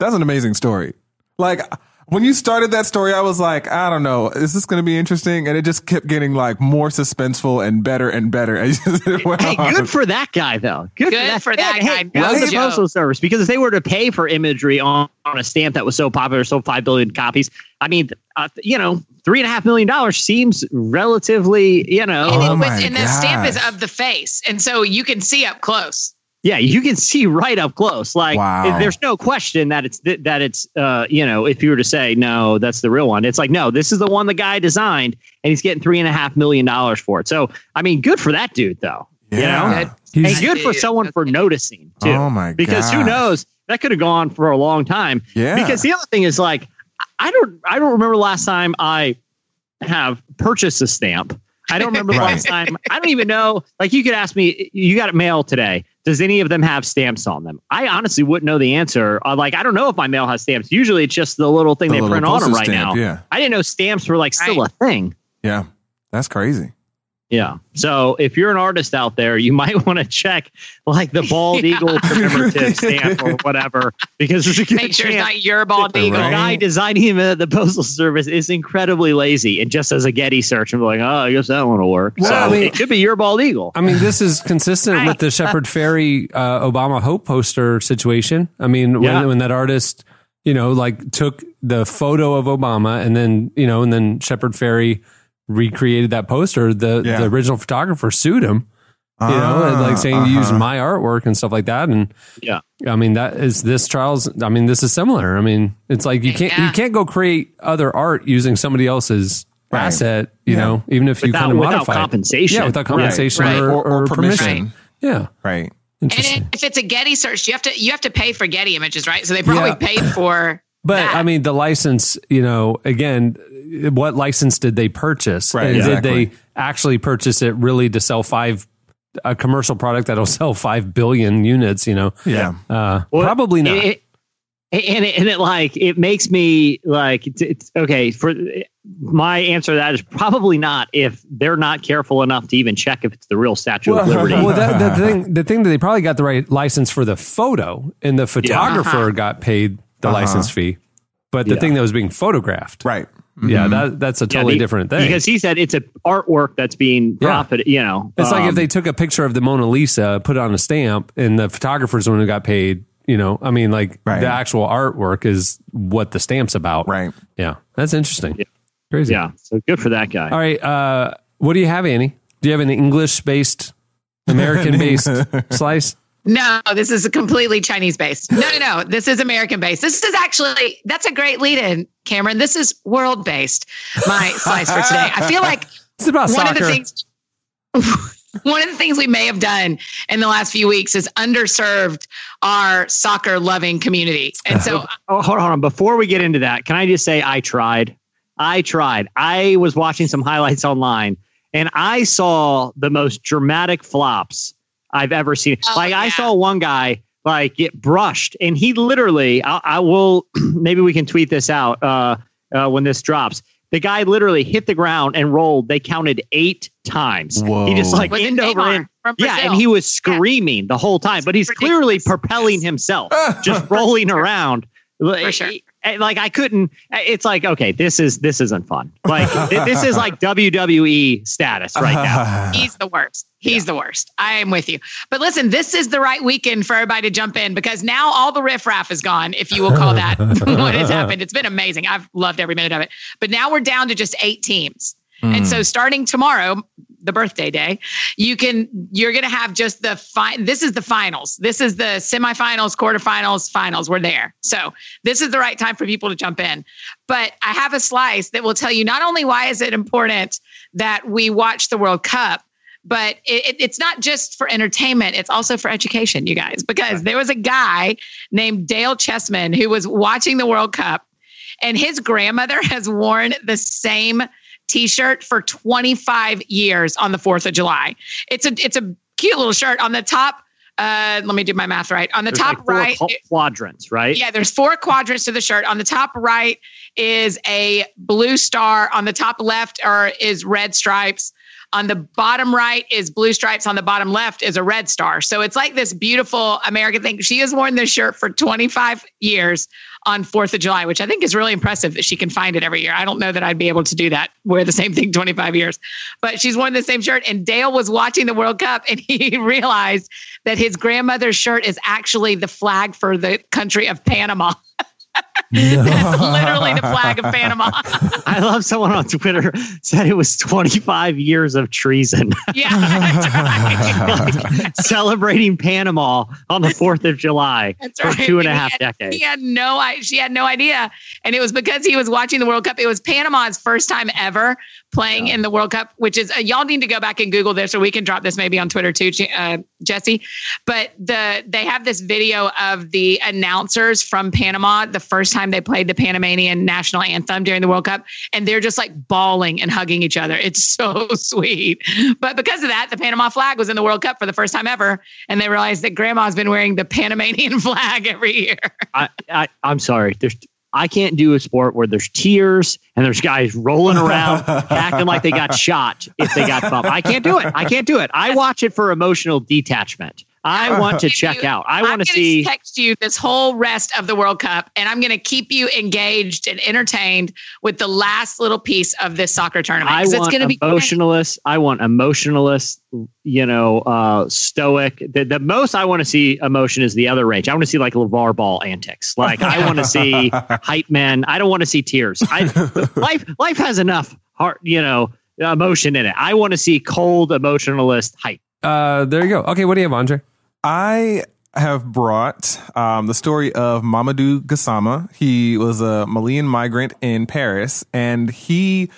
That's an amazing story. Like when you started that story, I was like, I don't know, is this going to be interesting? And it just kept getting like more suspenseful and better and better. as it went Hey, on. good for that guy though. Good, Good for that Yeah, guy. Hey, love the postal service because if they were to pay for imagery on, on a stamp that was so popular, sold five billion copies. I mean, uh, you know, three and a half million dollars seems relatively, you know, And, Oh it my was, and the stamp is of the face, and so you can see up close. Yeah, you can see right up close. Like, Wow. if there's no question that it's th- that it's, uh, you know, if you were to say no, that's the real one. It's like no, this is the one the guy designed, and he's getting three and a half million dollars for it. So, I mean, good for that dude though. You know, Yeah. Good. and He's- good for someone for noticing too. Oh my because who knows that could have gone for a long time. Yeah. Because the other thing is like I don't I don't remember last time I have purchased a stamp. I don't remember the Right. last time. I don't even know. Like you could ask me, you got a mail today. Does any of them have stamps on them? I honestly wouldn't know the answer. Uh, like I don't know if my mail has stamps. Usually it's just the little thing The they little print on them right postage now. yeah. I didn't know stamps were like still a thing. Yeah. That's crazy. Yeah. So if you're an artist out there, you might want to check like the bald Yeah. eagle commemorative stamp or whatever, because there's a good Make sure it's not your bald the eagle. Right. guy designing uh, the postal service is incredibly lazy and just as a Getty search and be like, oh, I guess that one will work. Well, so I mean- it could be your bald eagle. I mean, this is consistent with the Shepherd Ferry uh, Obama Hope poster situation. I mean, Yeah. when, when that artist, you know, like took the photo of Obama and then, you know, and then Shepard Fairey recreated that poster, the, Yeah. the original photographer sued him, you know, and, like saying you used uh-huh. my artwork and stuff like that. And Yeah. I mean, that is this trials. I mean, this is similar. I mean, it's like you can't, Yeah. you can't go create other art using somebody else's Right. asset, you Yeah. know, even if you Without- kind of without modify it. compensation. Yeah, without compensation Right. Or, Or- or or permission. permission. Yeah. Right. And Interesting. it, if it's a Getty search, you have to you have to pay for Getty images, right? So they probably Yeah. paid for. But that. I mean, the license, you know, again, what license did they purchase? Right, And exactly. Did they actually purchase it really to sell five, a commercial product that'll sell five billion units, you know? Yeah. Uh, Well, probably not. It, and it, and it like it makes me like it's, it's okay for my answer to that is probably not if they're not careful enough to even check if it's the real Statue of Liberty. well, that, the thing, the thing that they probably got the right license for the photo, and the photographer Uh-huh. got paid the Uh-huh. license fee, but the Yeah. thing that was being photographed, Right. yeah, that that's a Yeah, totally the- different thing. because he said it's an artwork that's being Yeah. profit. You know, It's like um, if they took a picture of the Mona Lisa, put it on a stamp, and the photographer's the one who got paid. You know, I mean, like Right. the actual artwork is what the stamp's about. Right. Yeah, that's interesting. Crazy. yeah. So good for that guy. All right. Uh, what do you have, Annie? Do you have an English-based, American-based slice? No, this is a completely Chinese based. No, no, no. This is American based. This is actually that's a great lead in, Cameron. This is world based. My slice for today. I feel like It's about one soccer. of the things one of the things we may have done in the last few weeks is underserved our soccer loving community. And so Oh, hold on, hold on. Before we get into that, can I just say I tried? I tried. I was watching some highlights online and I saw the most dramatic flops I've ever seen. Oh, like I saw one guy like get brushed, and he literally, I, I will, maybe we can tweet this out uh, uh, when this drops. The guy literally hit the ground and rolled. They counted eight times. Whoa. He just like Was it end over Neymar end. Yeah, and he was screaming the whole time, but he's clearly propelling himself, just rolling around. For sure. Eh, like I couldn't. Eh, it's like okay, this is this isn't fun. Like this is like WWE status right now. He's the worst. He's the worst. I am with you. But listen, this is the right weekend for everybody to jump in because now all the riffraff is gone, if you will call that what has happened. It's been amazing. I've loved every minute of it. But now we're down to just eight teams. And so hmm. starting tomorrow, the birthday day, you can you're gonna have just the fi- this is the finals. This is the semifinals, quarterfinals, finals. We're there. So this is the right time for people to jump in. But I have a slice that will tell you not only why is it important that we watch the World Cup, but it, it- it's not just for entertainment it's also for education you guys because there was a guy named dale chessman who was watching the world cup and his grandmother has worn the same t-shirt for 25 years on the 4th of july it's a it's a cute little shirt on the top uh let me do my math right on the There's top like right quadrants, right? yeah, there's four quadrants to the shirt. On the top right is a blue star. On the top left are is red stripes. On the bottom right is blue stripes. On the bottom left is a red star. So it's like this beautiful American thing. She has worn this shirt for 25 years on 4th of July, which I think is really impressive that she can find it every year. I don't know that I'd be able to do that, wear the same thing 25 years. But she's worn the same shirt. And Dale was watching the World Cup and he realized that his grandmother's shirt is actually the flag for the country of Panama. That's literally the flag of Panama. I love someone on Twitter said it was 25 years of treason. yeah, right. Like, celebrating Panama on the 4th of July That's for right. two and a he had- decades. He had no, she had no idea, and it was because he was watching the World Cup. It was Panama's first time ever playing in the World Cup, which is uh, y'all need to go back and Google this, or we can drop this maybe on Twitter too, uh, Jesse. But the they have this video of the announcers from Panama the first time they played the Panamanian national anthem during the World Cup, and they're just like bawling and hugging each other. It's so sweet. But because of that, the Panama flag was in the World Cup for the first time ever, and they realized that Grandma's been wearing the Panamanian flag every year. I, I, I'm sorry. There's, I can't do a sport where there's tears and there's guys rolling around acting like they got shot if they got bumped. I can't do it. I can't do it. I watch it for emotional detachment. I want to check out. I want to see. text you this whole rest of the World Cup, and I'm going to keep you engaged and entertained with the last little piece of this soccer tournament. I 'cause want it's going to be great. emotionalist. I want emotionalist. You know, uh, stoic. The, the most I want to see emotion is the other range. I want to see like LaVar Ball antics. Like I want to see hype men. I don't want to see tears. I, life life has enough heart. You know, emotion in it. I want to see cold emotionalist hype. Uh, there you go. Okay, what do you have, Andre? I have brought um, the story of Mamadou Gassama. He was a Malian migrant in Paris, and he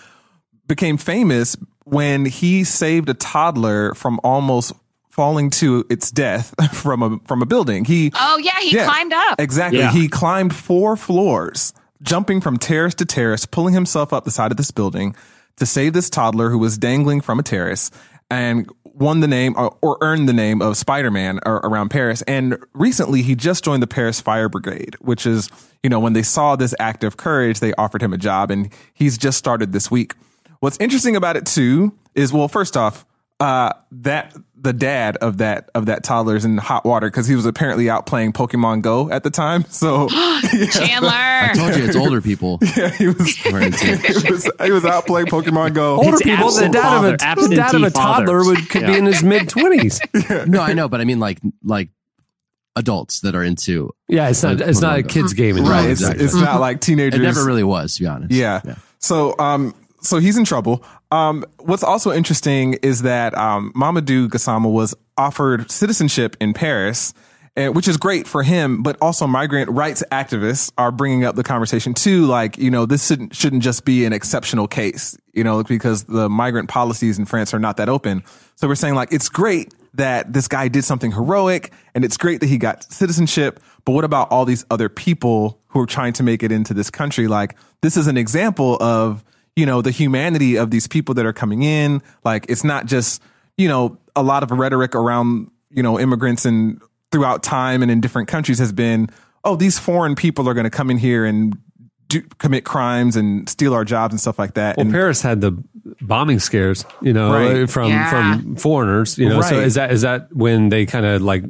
became famous when he saved a toddler from almost falling to its death from a from a building. He Oh yeah, he Yeah. climbed up. Exactly. Yeah. He climbed four floors, jumping from terrace to terrace, pulling himself up the side of this building to save this toddler who was dangling from a terrace and won the name or, or earned the name of Spider-Man ar- around Paris. And recently he just joined the Paris Fire Brigade, which is, you know, when they saw this act of courage, they offered him a job and he's just started this week. What's interesting about it too is, well, first off, uh, that the dad of that of that toddler's in hot water because he was apparently out playing Pokemon Go at the time. So Chandler. I told you it's older people. yeah, he was, We're into it. he was he was out playing Pokemon Go. Older It's people, the dad father- of a the dad of a toddler would could be in his mid twenties. No, I know, but I mean like like adults that are into. Yeah, it's not it's not a kids game right, it's, exactly. it's not like teenagers It never really was, to be honest. Yeah. So, um, so he's in trouble. Um, what's also interesting is that um, Mamadou Gassama was offered citizenship in Paris, eh, which is great for him. But also, migrant rights activists are bringing up the conversation too. Like, you know, this shouldn't shouldn't just be an exceptional case, you know, because the migrant policies in France are not that open. So we're saying like it's great that this guy did something heroic, and it's great that he got citizenship. But what about all these other people who are trying to make it into this country? Like, this is an example of, you know, the humanity of these people that are coming in. Like, it's not just, you know, a lot of rhetoric around, you know, immigrants and throughout time and in different countries has been, oh, these foreign people are going to come in here and do, commit crimes and steal our jobs and stuff like that. Well, and Paris had the bombing scares, you know, Right. from Yeah. from foreigners, you know. So is that is that when they kind of like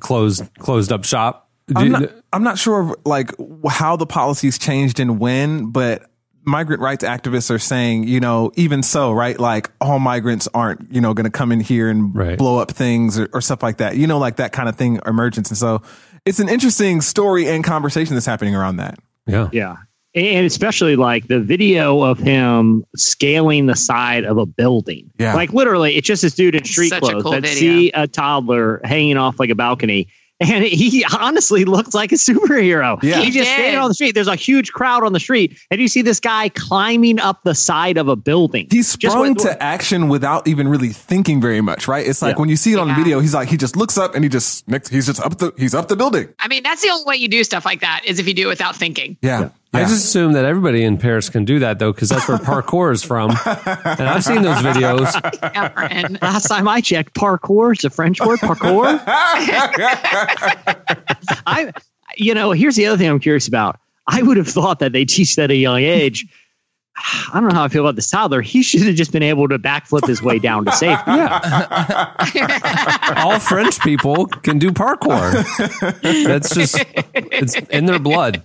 closed closed up shop? I'm you- not, I'm not sure of, like how the policies changed and when, but migrant rights activists are saying, you know, even so, right? Like all migrants aren't, you know, going to come in here and Right. blow up things or, or stuff like that. You know, like that kind of thing emergence. And so it's an interesting story and conversation that's happening around that. yeah. Yeah. And especially like the video of him scaling the side of a building. Yeah. Like literally, it's just this dude in street Such clothes cool that video. see a toddler hanging off like a balcony. And he honestly looked like a superhero. Yeah. He's He just did. standing on the street. There's a huge crowd on the street. And you see this guy climbing up the side of a building. He sprung what- to action without even really thinking very much, right? It's like Yeah. when you see it on Yeah. video, he's like, he just looks up and he just, he's just up the, he's up the building. I mean, that's the only way you do stuff like that is if you do it without thinking. Yeah. I Yeah. just assume that everybody in Paris can do that though, because that's where parkour is from, and I've seen those videos. Cameron. Last time I checked, parkour is a French word. Parkour. I, you know, here's the other thing I'm curious about. I would have thought that they teach that at a young age. I don't know how I feel about this toddler. He should have just been able to backflip his way down to safety. All French people can do parkour. That's just it's in their blood.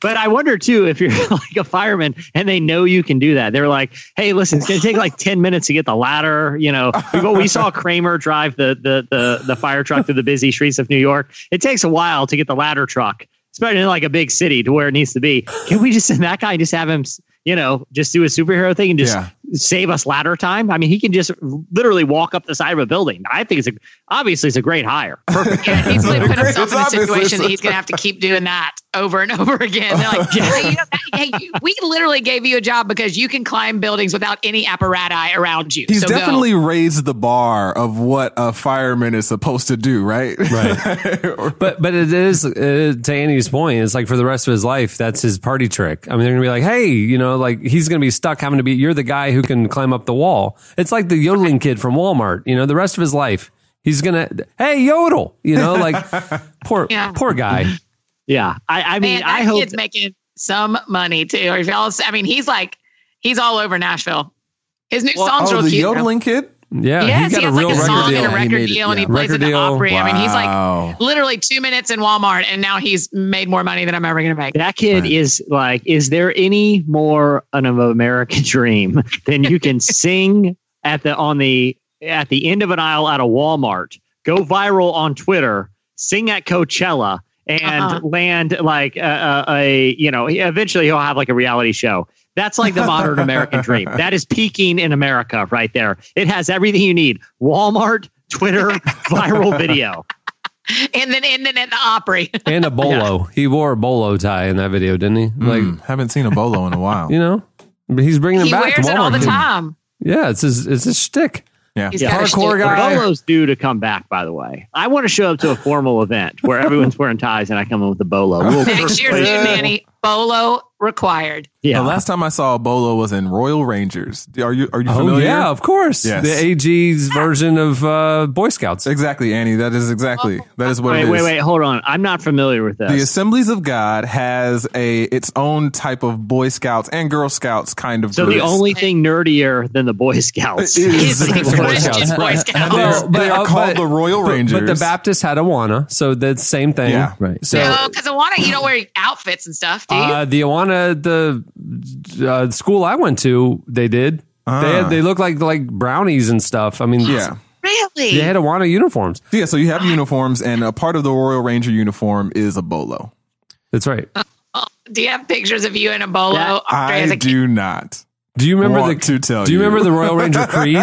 But I wonder too if you're like a fireman and they know you can do that. They're like, "Hey, listen, it's going to take like ten minutes to get the ladder." You know, we, we saw Kramer drive the, the the the fire truck through the busy streets of New York. It takes a while to get the ladder truck, especially in like a big city, to where it needs to be. Can we just send that guy and just have him, you know, just do a superhero thing and just Yeah. Save us ladder time? I mean, he can just literally walk up the side of a building. I think it's a obviously it's a great hire. Perfect. Yeah, he's going to put himself in a situation that he's going to have to keep doing that over and over again. They're like, hey, you know, hey, you- we literally gave you a job because you can climb buildings without any apparatus around you. He's so go. definitely raised the bar of what a fireman is supposed to do, right? Right. But but it is uh, to Andy's point. It's like for the rest of his life, that's his party trick. I mean, they're gonna be like, hey, you know, like he's gonna be stuck having to be. You're the guy who can climb up the wall. It's like the yodeling kid from Walmart. You know, the rest of his life, he's gonna hey yodel. You know, like poor Yeah. poor guy. Yeah, I, I mean, Man, that I hope kid's making some money too. Or if y'all, I mean, he's like, he's all over Nashville. His new song's oh, real the cute. yodeling kid? Yeah, Yes, he he, got a has real like a record song deal. and a record made it, deal, and he yeah. plays Record at the deal. Opry. I mean, he's like literally two minutes in Walmart, and now he's made more money than I'm ever going to make. that kid is like, is there any more an American dream than you can sing at the on the at the end of an aisle at a Walmart, go viral on Twitter, sing at Coachella, and Uh-huh. land like a, a, a you know eventually he'll have like a reality show. That's like the modern American dream. That is peaking in America right there. It has everything you need: Walmart, Twitter, viral video. And then, and then at the Opry. and a bolo. He wore a bolo tie in that video, didn't he? Like Hmm, haven't seen a bolo in a while. you know, he's bringing him he back. wears to it all the Walmart. time. Yeah, it's his it's his shtick. Yeah. He's Yeah. got a Hardcore shtick. guy. Bolos due to come back, by the way. I want to show up to a formal event where everyone's wearing ties and I come in with a bolo. We'll Next year, replace- dude, Manny, bolo required. yeah. The last time I saw a bolo was in Royal Rangers. Are you are you familiar? Oh yeah, of course. Yes. The AG's version of uh, Boy Scouts. Exactly, Annie. That is exactly that is what wait, it is. wait, wait, hold on. I'm not familiar with that. The Assemblies of God has a its own type of Boy Scouts and Girl Scouts kind of. so the only thing nerdier than the Boy Scouts. It He's is the Boy Scouts. Boy Right. Scout. They're- they are uh, called the Royal Rangers. But, the Baptists had Awana, so the same thing. Yeah. Right. So because no, because Awana, you don't wear outfits and stuff, do you? uh, the Awana, the uh, school I went to, they did. They Ah. had, they look like like brownies and stuff. I mean, yeah. really? they had Awana uniforms. Yeah, so you have uniforms, and a part of the Royal Ranger uniform is a bolo. That's right. do you have pictures of you in a bolo? That- Andre, I a do not. Do you remember Want the? to tell do you you. remember the Royal Ranger Creed?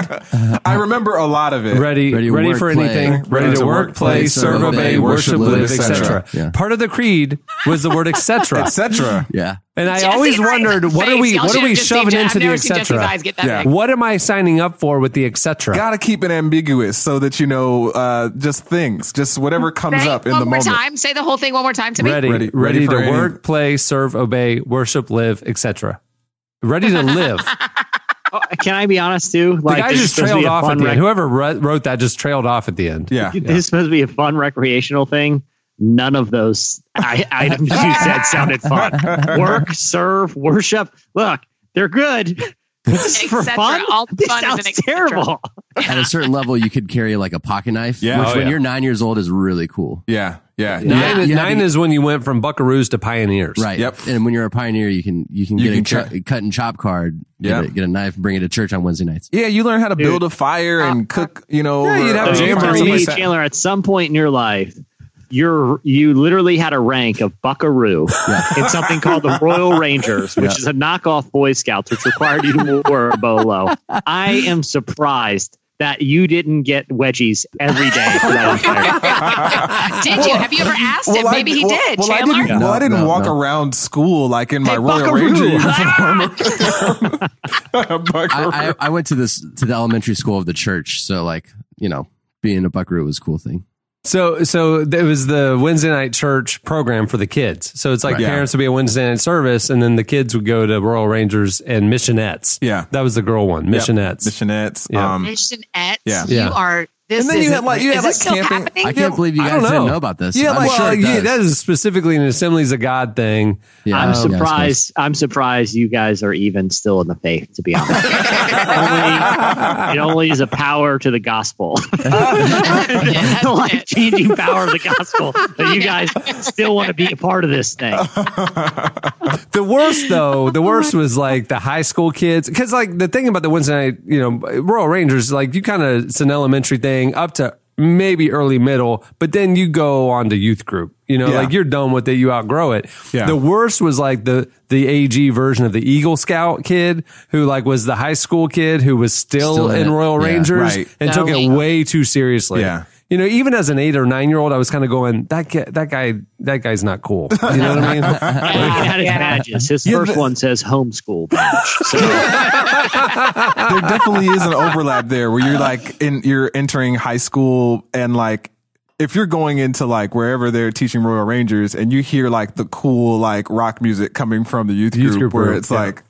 I remember a lot of it. Ready, ready, Ready to for play. anything, ready, to work, play, serve, obey, worship, live, etc. Yeah. Part of the creed was the word etc. etc. Yeah. And I Jesse always and wondered, have what are we, Y'all what are we shoving into I've the never seen Jesse's etc. get that Yeah. What am I signing up for with the etc? Got to keep it ambiguous so that you know, uh, just things, just whatever comes Say up in one the more moment. time. Say the whole thing one more time to me. Ready, Ready- ready, ready to any- work, play, serve, obey, worship, live, etc. Ready to live. Oh, can I be honest too? The Like guy just supposed to be trailed off at the rec- end. Whoever wrote wrote that just trailed off at the end. Yeah. This is supposed to be a fun recreational thing. None of those I- items you said sounded fun. Work, serve, worship. Look, they're good. This is for fun. All the this fun is sounds an et cetera. terrible. At a certain level, you could carry like a pocket knife, Yeah. which Oh, when yeah. you're nine years old is really cool. Yeah. Yeah. Nine, Yeah, you have nine to- is when you went from buckaroos to pioneers. Right. Yep. And when you're a pioneer, you can you can You get can a ch- cut, cut and chop card, get, Yeah. a, get a knife, and bring it to church on Wednesday nights. Yeah, you learn how to Dude. build a fire and uh, uh, cook, you know. Yeah, you'd have over- a So jamboree. telling me, Something like that. Chandler, at some point in your life, you're you literally had a rank of buckaroo in something called the Royal Rangers, which Yeah. is a knockoff Boy Scouts, which required you to wear a bolo. I am surprised that you didn't get wedgies every day for that entire Did you? Have you ever asked him? I- Maybe he well- did. Well, I didn't, well, I didn't no, walk no. around school like in my Hey, Royal Buckaroo. Ranger ah! uniform. I, I, I went to this to the elementary school of the church, so like you know, being a buckaroo was a cool thing. So, so it was the Wednesday night church program for the kids. So it's like Right. Yeah. parents would be a Wednesday night service, and then the kids would go to Royal Rangers and Missionettes. Yeah. that was the girl one, Missionettes. Missionettes. Yeah. Um, Missionettes. Yeah. You Yeah. are. This And then you is had, like- you had, this like, still camping- happening? I can't believe you guys don't didn't know. know about this. Yeah, I'm like- sure Well, yeah, that is specifically an Assemblies of God thing. Yeah, I'm yeah, I suppose. surprised. I'm surprised you guys are even still in the faith. To be honest, only, it only is a power to the gospel, the life changing power of the gospel that you guys still want to be a part of this thing. The worst though, the worst was like the high school kids. Cause like the thing about the Wednesday night, you know, Royal Rangers, like you kind of, it's an elementary thing up to maybe early middle, but then you go on to youth group, you know, Yeah. like you're done with it. You outgrow it. Yeah. The worst was like the, the AG version of the Eagle Scout kid who like was the high school kid who was still, Still in in it. Royal Yeah. Rangers Right. and took it way too seriously. Yeah. You know, even as an eight or nine year old, I was kind of going, that guy, that guy, that guy's not cool. You know what I mean? He had his badges. His Yeah, first the- one says homeschool badge. So there definitely is an overlap there where you're like in you're entering high school and like if you're going into like wherever they're teaching Royal Rangers and you hear like the cool like rock music coming from the youth, Youth group, group where it's yeah. like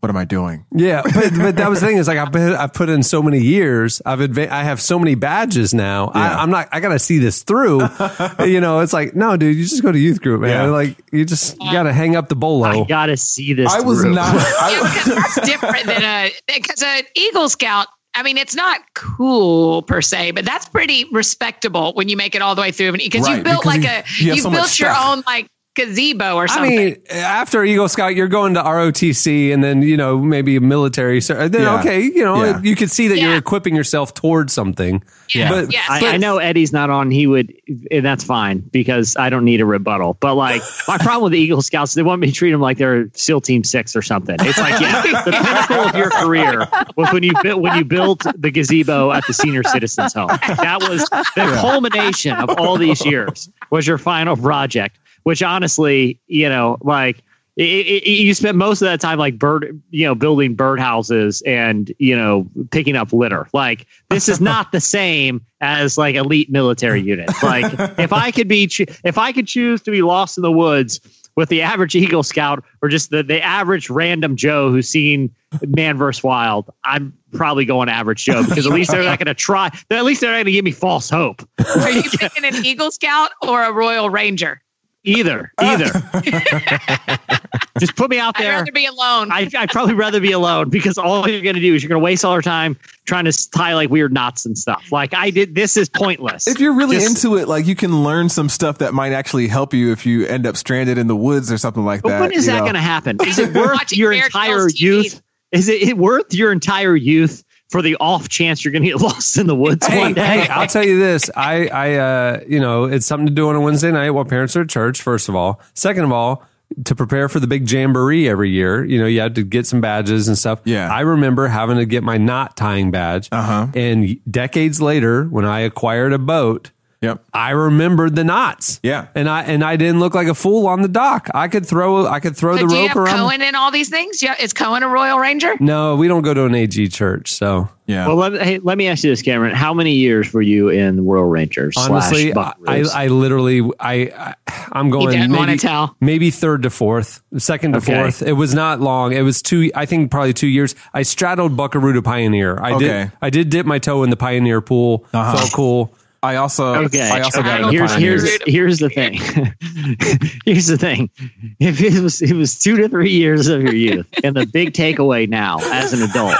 what am I doing? Yeah, but, but that was the thing is like I put I put in so many years. I've adva- I have so many badges now. Yeah. I, I'm not. I got to see this through. you know, it's like no, dude. You just go to youth group, man. Yeah. Like you just got to hang up the I gotta see this. I was through. not Yeah, I, because that's different than a because an Eagle Scout. I mean, it's not cool per se, but that's pretty respectable when you make it all the way through. Because Right, you've built because like you- a you have you've so much built your stuff. own like gazebo or something. I mean, after Eagle Scout, you're going to ROTC, and then you know maybe a military. So uh, then Yeah. okay, you know Yeah. you could see that you're equipping yourself towards something. yeah, but- yes, I, yes. I know Eddie's not on. He would, and that's fine because I don't need a rebuttal. But like my problem with the Eagle Scouts, they want me to treat them like they're SEAL Team Six or something. It's like yeah, the pinnacle of your career was when you built when you built the gazebo at the senior citizens home. That was the culmination of all these years. Was your final project, which honestly, you know, like. It, it, it- you spent most of that time like bird, you know, building birdhouses and you know picking up litter. Like this is not the same as like elite military units. Like if I could be, cho- if I could choose to be lost in the woods with the average Eagle Scout or just the the average random Joe who's seen Man vs Wild, I'm probably going average Joe because at least they're not going to try. At least they're not going to give me false hope. Are you picking an Eagle Scout or a Royal Ranger? Either, uh. either. just put me out there. I'd rather be alone. I, I'd probably rather be alone because all you're going to do is you're going to waste all our time trying to tie like weird knots and stuff. Like I did, this is pointless. if you're really Just- into it, like you can learn some stuff that might actually help you if you end up stranded in the woods or something like But that. when is that know? going to happen? Is it worth your entire youth? Is it, it worth your entire youth for the off chance you're going to get lost in the woods Hey, one day? hey, I'll tell you this. I, I, uh, you know, it's something to do on a Wednesday night while parents are at church. First of all, second of all, to prepare for the big jamboree every year, you know, you had to get some badges and stuff. Yeah. I remember having to get my knot tying badge. Uh-huh. And decades later, when I acquired a boat, Yep. I remembered the knots. Yeah. And I and I didn't look like a fool on the dock. I could throw I could throw But the do you rope have around. Cohen in all these things? Yeah, is Cohen a Royal Ranger? no, we don't go to an AG church, so Yeah. Well, let, hey, let me ask you this, Cameron. How many years were you in Royal Rangers? honestly, slash I, I literally I, I I'm going didn't wanna maybe, tell. maybe third to fourth, second to Okay. fourth. It was not long. It was two. I think probably two years. I straddled Buckaroo to Pioneer. I Okay. did. I did dip my toe in the Pioneer pool. Uh-huh. Felt cool. I also Okay. I also got into here's here's here's the thing. here's the thing. If it was it was two to three years of your youth, and the big takeaway now as an adult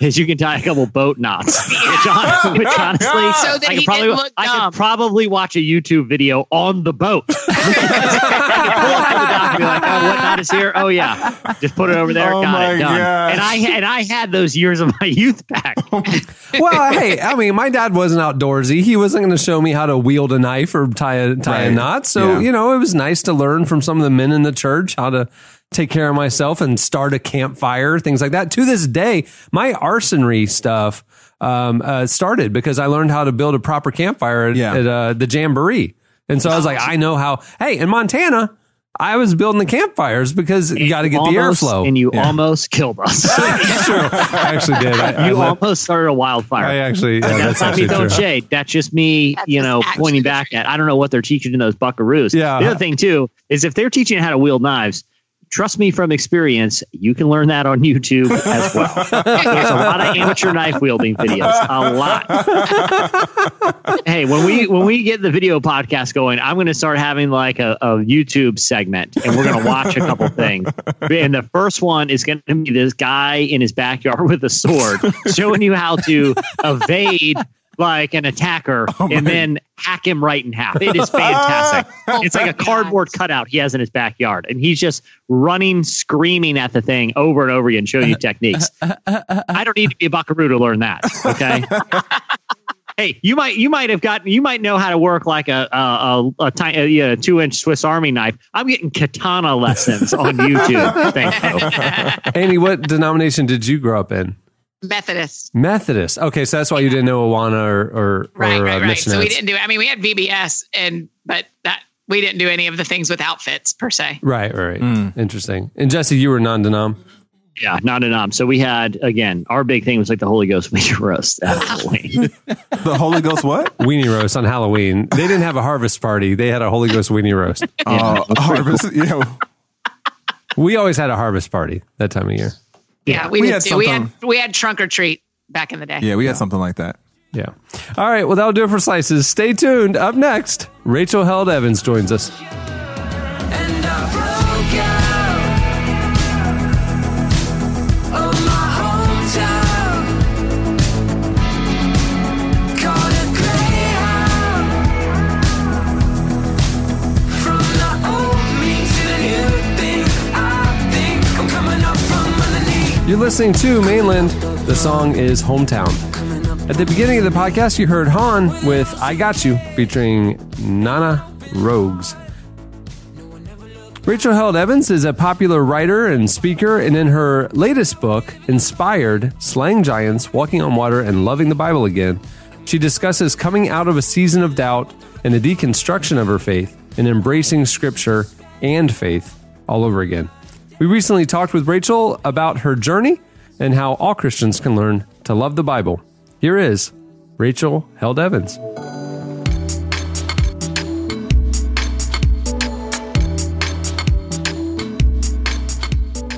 is you can tie a couple boat knots. Which, hon- which honestly, So that I could probably I could probably watch a YouTube video on the boat. I could pull up to the dock and be like, "Oh, what knot is here? Oh yeah, just put it over there. Oh got my it done." gosh. And I and I had those years of my youth back. well, hey, I mean, my dad wasn't outdoorsy. He wasn't going to show me how to wield a knife or tie a tie a knot. So Yeah. you know, it was nice to learn from some of the men in the church how to take care of myself and start a campfire, things like that. To this day, my arsonry stuff um, uh, started because I learned how to build a proper campfire at, Yeah. at uh, the jamboree, and so I was like, I know how. Hey, in Montana. I was building the campfires because you got to get the airflow. and you Yeah. almost killed us. True. I actually did. I, I you let- almost started a wildfire. I actually. yeah, that's, that's not me actually throwing shade. That's just me, That's you know, pointing back at. I don't know what they're teaching in those buckaroos. Yeah. The other thing too is if they're teaching how to wield knives, trust me from experience, you can learn that on YouTube as well. There's a lot of amateur knife wielding videos. A lot. hey, when we when we get the video podcast going, I'm going to start having like a, a YouTube segment, and we're going to watch a couple things. And the first one is going to be this guy in his backyard with a sword, showing you how to evade like an attacker and then hack him right in half. It is fantastic. it's like a cardboard cutout he has in his backyard, and he's just running, screaming at the thing over and over again, showing you techniques. I don't need to be a buckaroo to learn that. Okay. Hey, you might you might have gotten you might know how to work like a a, a, a, tiny, a, yeah, two inch Swiss Army knife. I'm getting katana lessons on YouTube. Thank you. Annie, what denomination did you grow up in? Methodist. Methodist. Okay, so that's why you didn't know Awana or or, Right, or right, uh, right. So we didn't do. I mean, we had VBS, and but that we didn't do any of the things with outfits per se. Right, right. Mm. Interesting. And Jesse, you were non-denom. Yeah, not enough. So we had again our big thing was like the Holy Ghost weenie roast at Halloween. The Holy Ghost what? Weenie roast on Halloween. They didn't have a harvest party. They had a Holy Ghost weenie roast. Uh, harvest. Yeah. We always had a harvest party that time of year. Yeah, we, We did had too. We had we had trunk or treat back in the day. Yeah, we had something like that. Yeah. All right. Well, that'll do it for slices. Stay tuned. Up next, Rachel Held Evans joins us. You're listening to Mainland. The song is Hometown. At the beginning of the podcast, you heard Han with I Got You featuring Nana Rogues. Rachel Held Evans is a popular writer and speaker, and in her latest book, Inspired Slaying Giants, Walking on Water, and Loving the Bible Again, she discusses coming out of a season of doubt and a deconstruction of her faith and embracing scripture and faith all over again. We recently talked with Rachel about her journey and how all Christians can learn to love the Bible. Here is Rachel Held Evans.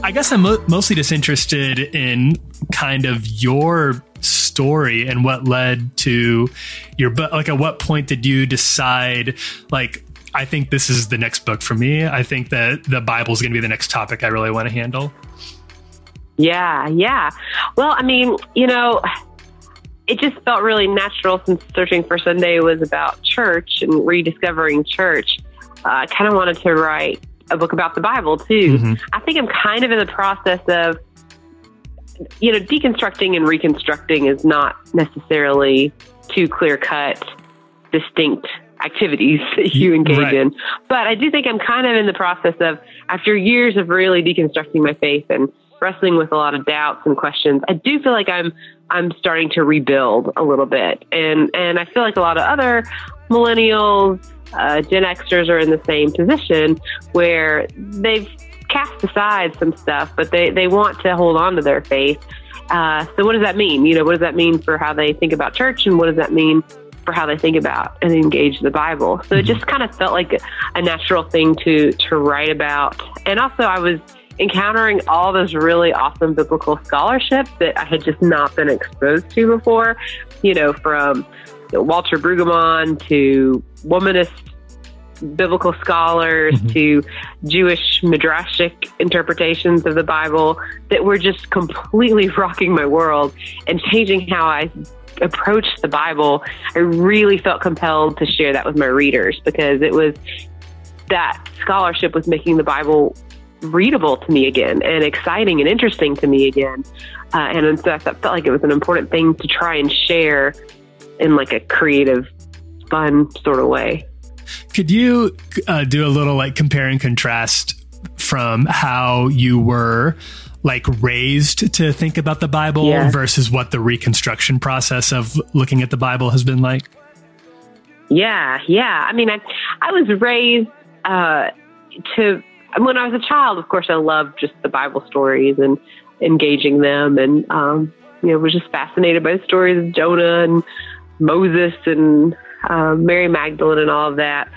I guess I'm mostly just interested in kind of your story and what led to your book. Like, at what point did you decide, like, I think this is the next book for me? I think that the Bible is going to be the next topic I really want to handle. Yeah, yeah. Well, I mean, you know, it just felt really natural since searching for Sunday was about church and rediscovering church. Uh, I kind of wanted to write a book about the Bible too. Mhm. I think I'm kind of in the process of, you know, deconstructing and reconstructing is not necessarily two clear cut, distinct activities that you engage Right. in. But I do think I'm kind of in the process of, after years of really deconstructing my faith and wrestling with a lot of doubts and questions. I do feel like I'm I'm starting to rebuild a little bit, and and I feel like a lot of other millennials, uh, Gen Xers are in the same position where they've cast aside some stuff, but they they want to hold on to their faith. Uh, so what does that mean? You know, what does that mean for how they think about church, and what does that mean for how they think about and engage the Bible? So it just kind of felt like a, natural thing to to write about, and also I was encountering all this really awesome biblical scholarship that I had just not been exposed to before. You know, from Walter Brueggemann to womanist biblical scholars Mm-hmm. to Jewish midrashic interpretations of the Bible that were just completely rocking my world and changing how I approach the Bible. I really felt compelled to share that with my readers because it was that scholarship was making the Bible readable to me again and exciting and interesting to me again. Uh, and so I felt like it was an important thing to try and share in like a creative, fun sort of way. Could you uh, do a little like compare and contrast from how you were like raised to think about the Bible Yeah. versus what the reconstruction process of looking at the Bible has been like? Yeah, yeah. I mean, I I was raised uh, to when I was a child. Of course, I loved just the Bible stories and engaging them, and um, you know, was just fascinated by the stories of Jonah and Moses and uh, Mary Magdalene and all of that.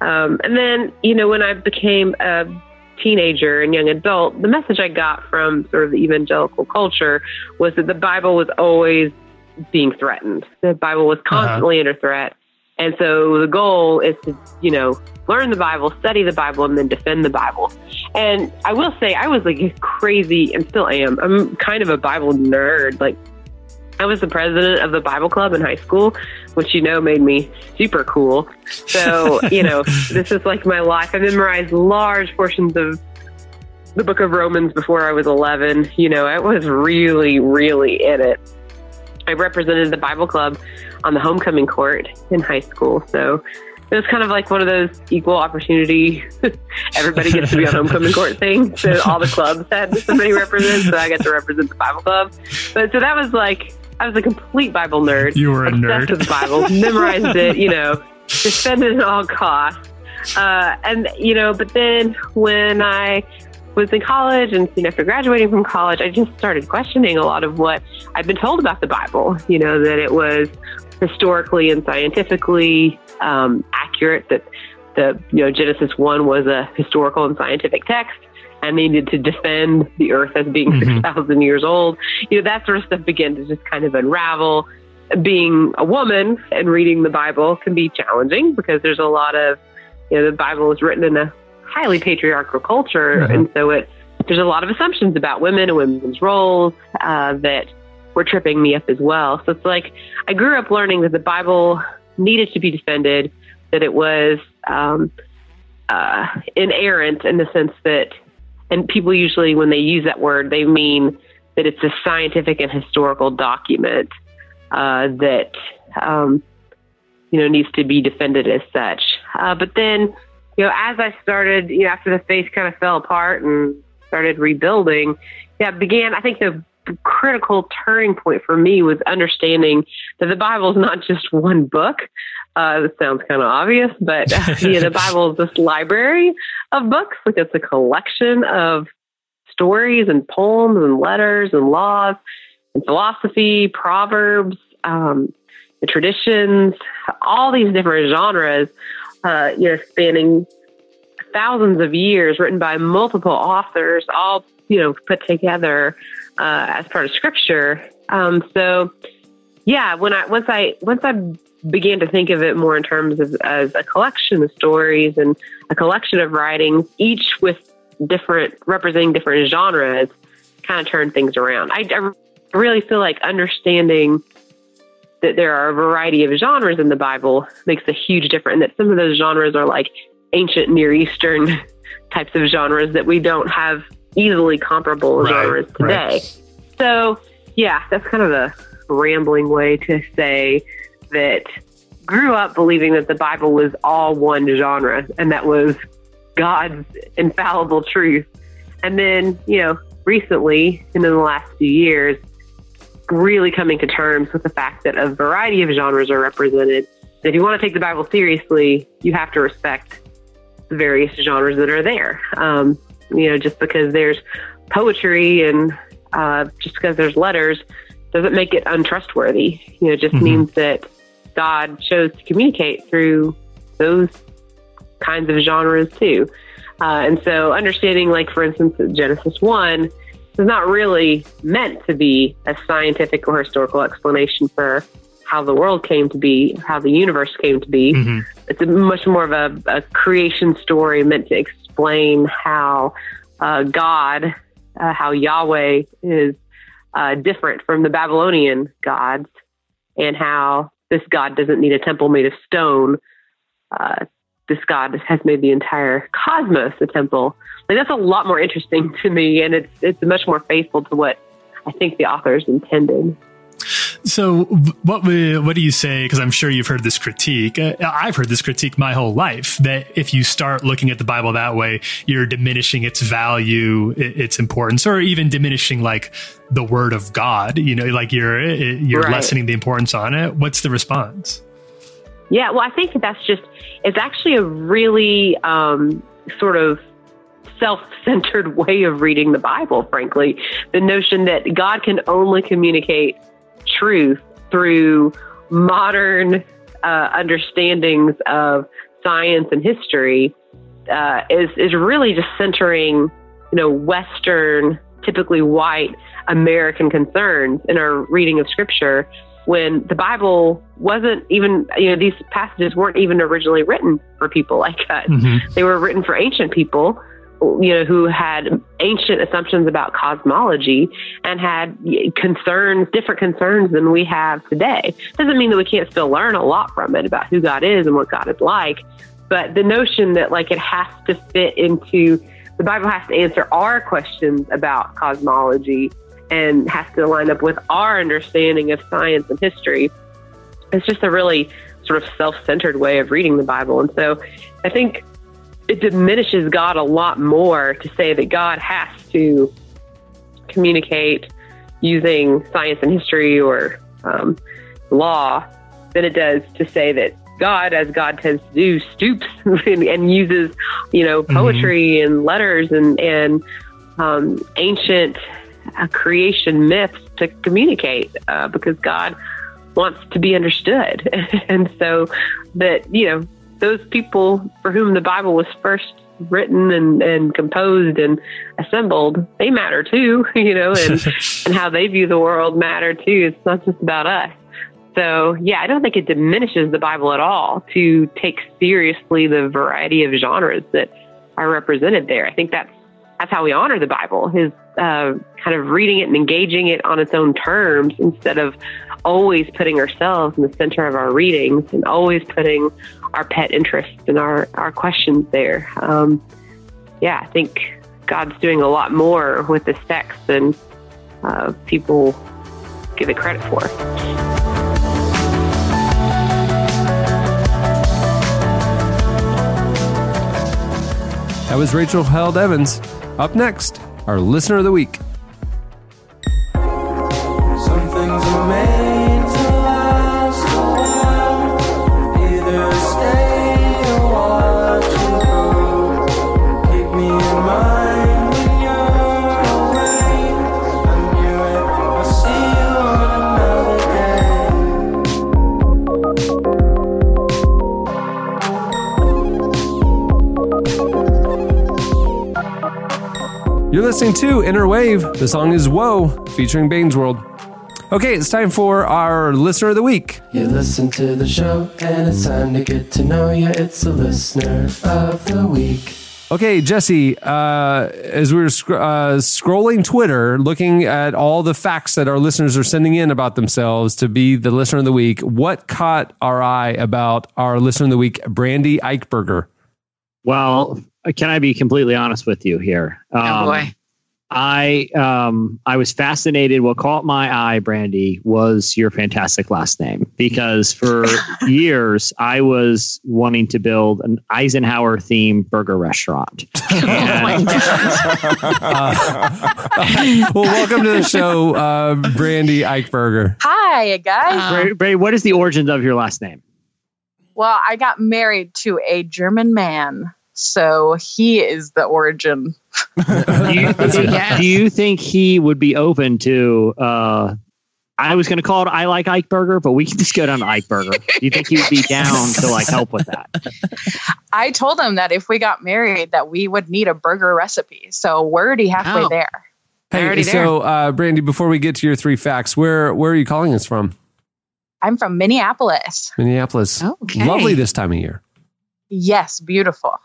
Um, and then, you know, when I became a teenager and young adult, the message I got from sort of the evangelical culture was that the Bible was always being threatened. The Bible was uh-huh. constantly under threat. And so the goal is to, you know, learn the Bible, study the Bible, and then defend the Bible. And I will say, I was like crazy, and still am. I'm kind of a Bible nerd. Like, I was the president of the Bible club in high school, which you know made me super cool. So, you know, this is like my life. I memorized large portions of the book of Romans before I was 11. You know, I was really, really in it. I represented the Bible club on the homecoming court in high school. So it was kind of like one of those equal opportunity, everybody gets to be on homecoming court thing. So all the clubs had somebody represent, so I got to represent the Bible club. But so that was like, I was a complete Bible nerd. You were a nerd. with the Bible, memorized it, you know, defended it at all costs. Uh, and, you know, but then when I was in college and you know, after graduating from college, I just started questioning a lot of what I'd been told about the Bible. You know, that it was historically and scientifically um, accurate, that the, you know, Genesis 1 was a historical and scientific text and they needed to defend the earth as being Mhm. 6,000 years old. You know, that sort of stuff began to just kind of unravel. Being a woman and reading the Bible can be challenging because there's a lot of, you know, the Bible was written in a highly patriarchal culture. Mhm. And so it, there's a lot of assumptions about women and women's roles uh, that were tripping me up as well. So it's like I grew up learning that the Bible needed to be defended, that it was um, uh, inerrant in the sense that, and people usually, when they use that word, they mean that it's a scientific and historical document uh, that, um, you know, needs to be defended as such. Uh, but then, you know, as I started, you know, after the faith kind of fell apart and started rebuilding, yeah, began, I think the critical turning point for me was understanding that the Bible is not just one book. Uh, this sounds kind of obvious, but yeah, the Bible is this library of books. Like it's a collection of stories and poems and letters and laws and philosophy, proverbs, um, the traditions, all these different genres, uh, you know, spanning thousands of years, written by multiple authors, all you know, put together uh, as part of Scripture. Um, so, yeah, when I once I once I began to think of it more in terms of as a collection of stories and a collection of writings, each with different representing different genres, kind of turned things around. I, I really feel like understanding that there are a variety of genres in the Bible makes a huge difference. And that some of those genres are like ancient Near Eastern types of genres that we don't have easily comparable Right, genres today. right. So, yeah, that's kind of a rambling way to say that grew up believing that the Bible was all one genre and that was God's infallible truth. And then, you know, recently and in the last few years, really coming to terms with the fact that a variety of genres are represented. If you want to take the Bible seriously, you have to respect the various genres that are there. Um, you know, just because there's poetry and uh, just because there's letters doesn't make it untrustworthy. You know, it just Mhm. means that God chose to communicate through those kinds of genres too. Uh, and so understanding, like, for instance, Genesis 1 is not really meant to be a scientific or historical explanation for how the world came to be, how the universe came to be. It's a much more of a, a creation story meant to explain how uh, God, uh, how Yahweh is uh, different from the Babylonian gods, and how this God doesn't need a temple made of stone. Uh, this God has made the entire cosmos a temple. Like that's a lot more interesting to me, and it's it's much more faithful to what I think the authors intended. So, what what do you say? Because I'm sure you've heard this critique. Uh, I've heard this critique my whole life that if you start looking at the Bible that way, you're diminishing its value, its importance, or even diminishing like the Word of God. You know, like you're you're Right. lessening the importance on it. What's the response? Yeah, well, I think that's just, it's actually a really um, sort of self centered way of reading the Bible, frankly. The notion that God can only communicate truth through modern uh, understandings of science and history uh, is, is really just centering, you know, Western, typically white American concerns in our reading of Scripture when the Bible wasn't even, you know, these passages weren't even originally written for people like us. They were written for ancient people, you know, who had ancient assumptions about cosmology and had concerns, different concerns than we have today. Doesn't mean that we can't still learn a lot from it about who God is and what God is like. But the notion that like it has to fit into the Bible has to answer our questions about cosmology and has to line up with our understanding of science and history. It's just a really sort of self centered way of reading the Bible. And so I think it diminishes God a lot more to say that God has to communicate using science and history or um, law than it does to say that God, as God tends to do, stoops and, and uses, you know, poetry and letters and and um, ancient uh, creation myths to communicate uh, because God wants to be understood, and so that you know those people for whom the Bible was first written and, and composed and assembled, they matter too, you know, and and how they view the world matter too. It's not just about us. So, yeah, I don't think it diminishes the Bible at all to take seriously the variety of genres that are represented there. I think that's that's how we honor the Bible is uh, kind of reading it and engaging it on its own terms instead of always putting ourselves in the center of our readings and always putting our pet interests and our, our questions there. Um, yeah, I think God's doing a lot more with this text than uh, people give it credit for. That was Rachel Held Evans. Up next, our listener of the week. Listening to Inner Wave. The song is Whoa, featuring Baines World. Okay, it's time for our listener of the week. You listen to the show, and it's time to get to know you. It's the listener of the week. Okay, Jesse, uh, as we were sc- uh, scrolling Twitter, looking at all the facts that our listeners are sending in about themselves to be the listener of the week, what caught our eye about our listener of the week, Brandy Eichberger? Well, can I be completely honest with you here? Um, Oh boy. I um I was fascinated. What caught my eye, Brandy, was your fantastic last name because for years I was wanting to build an Eisenhower themed burger restaurant. And- Uh, well, welcome to the show, uh, Brandy Eichberger. Hi, guys. Bray, Bray, what is the origins of your last name? well, I got married to a German man, so he is the origin. Do you, do you think he would be open to? Uh, I was going to call it I like Ike Burger, but we can just go down to Ike Burger. Do you think he would be down to like help with that? I told him that if we got married, that we would need a burger recipe. So we're already halfway Oh. there. Hey, Already so uh, Brandy, before we get to your three facts, where where are you calling us from? I'm from Minneapolis. Minneapolis. Okay. Lovely this time of year. Yes, beautiful.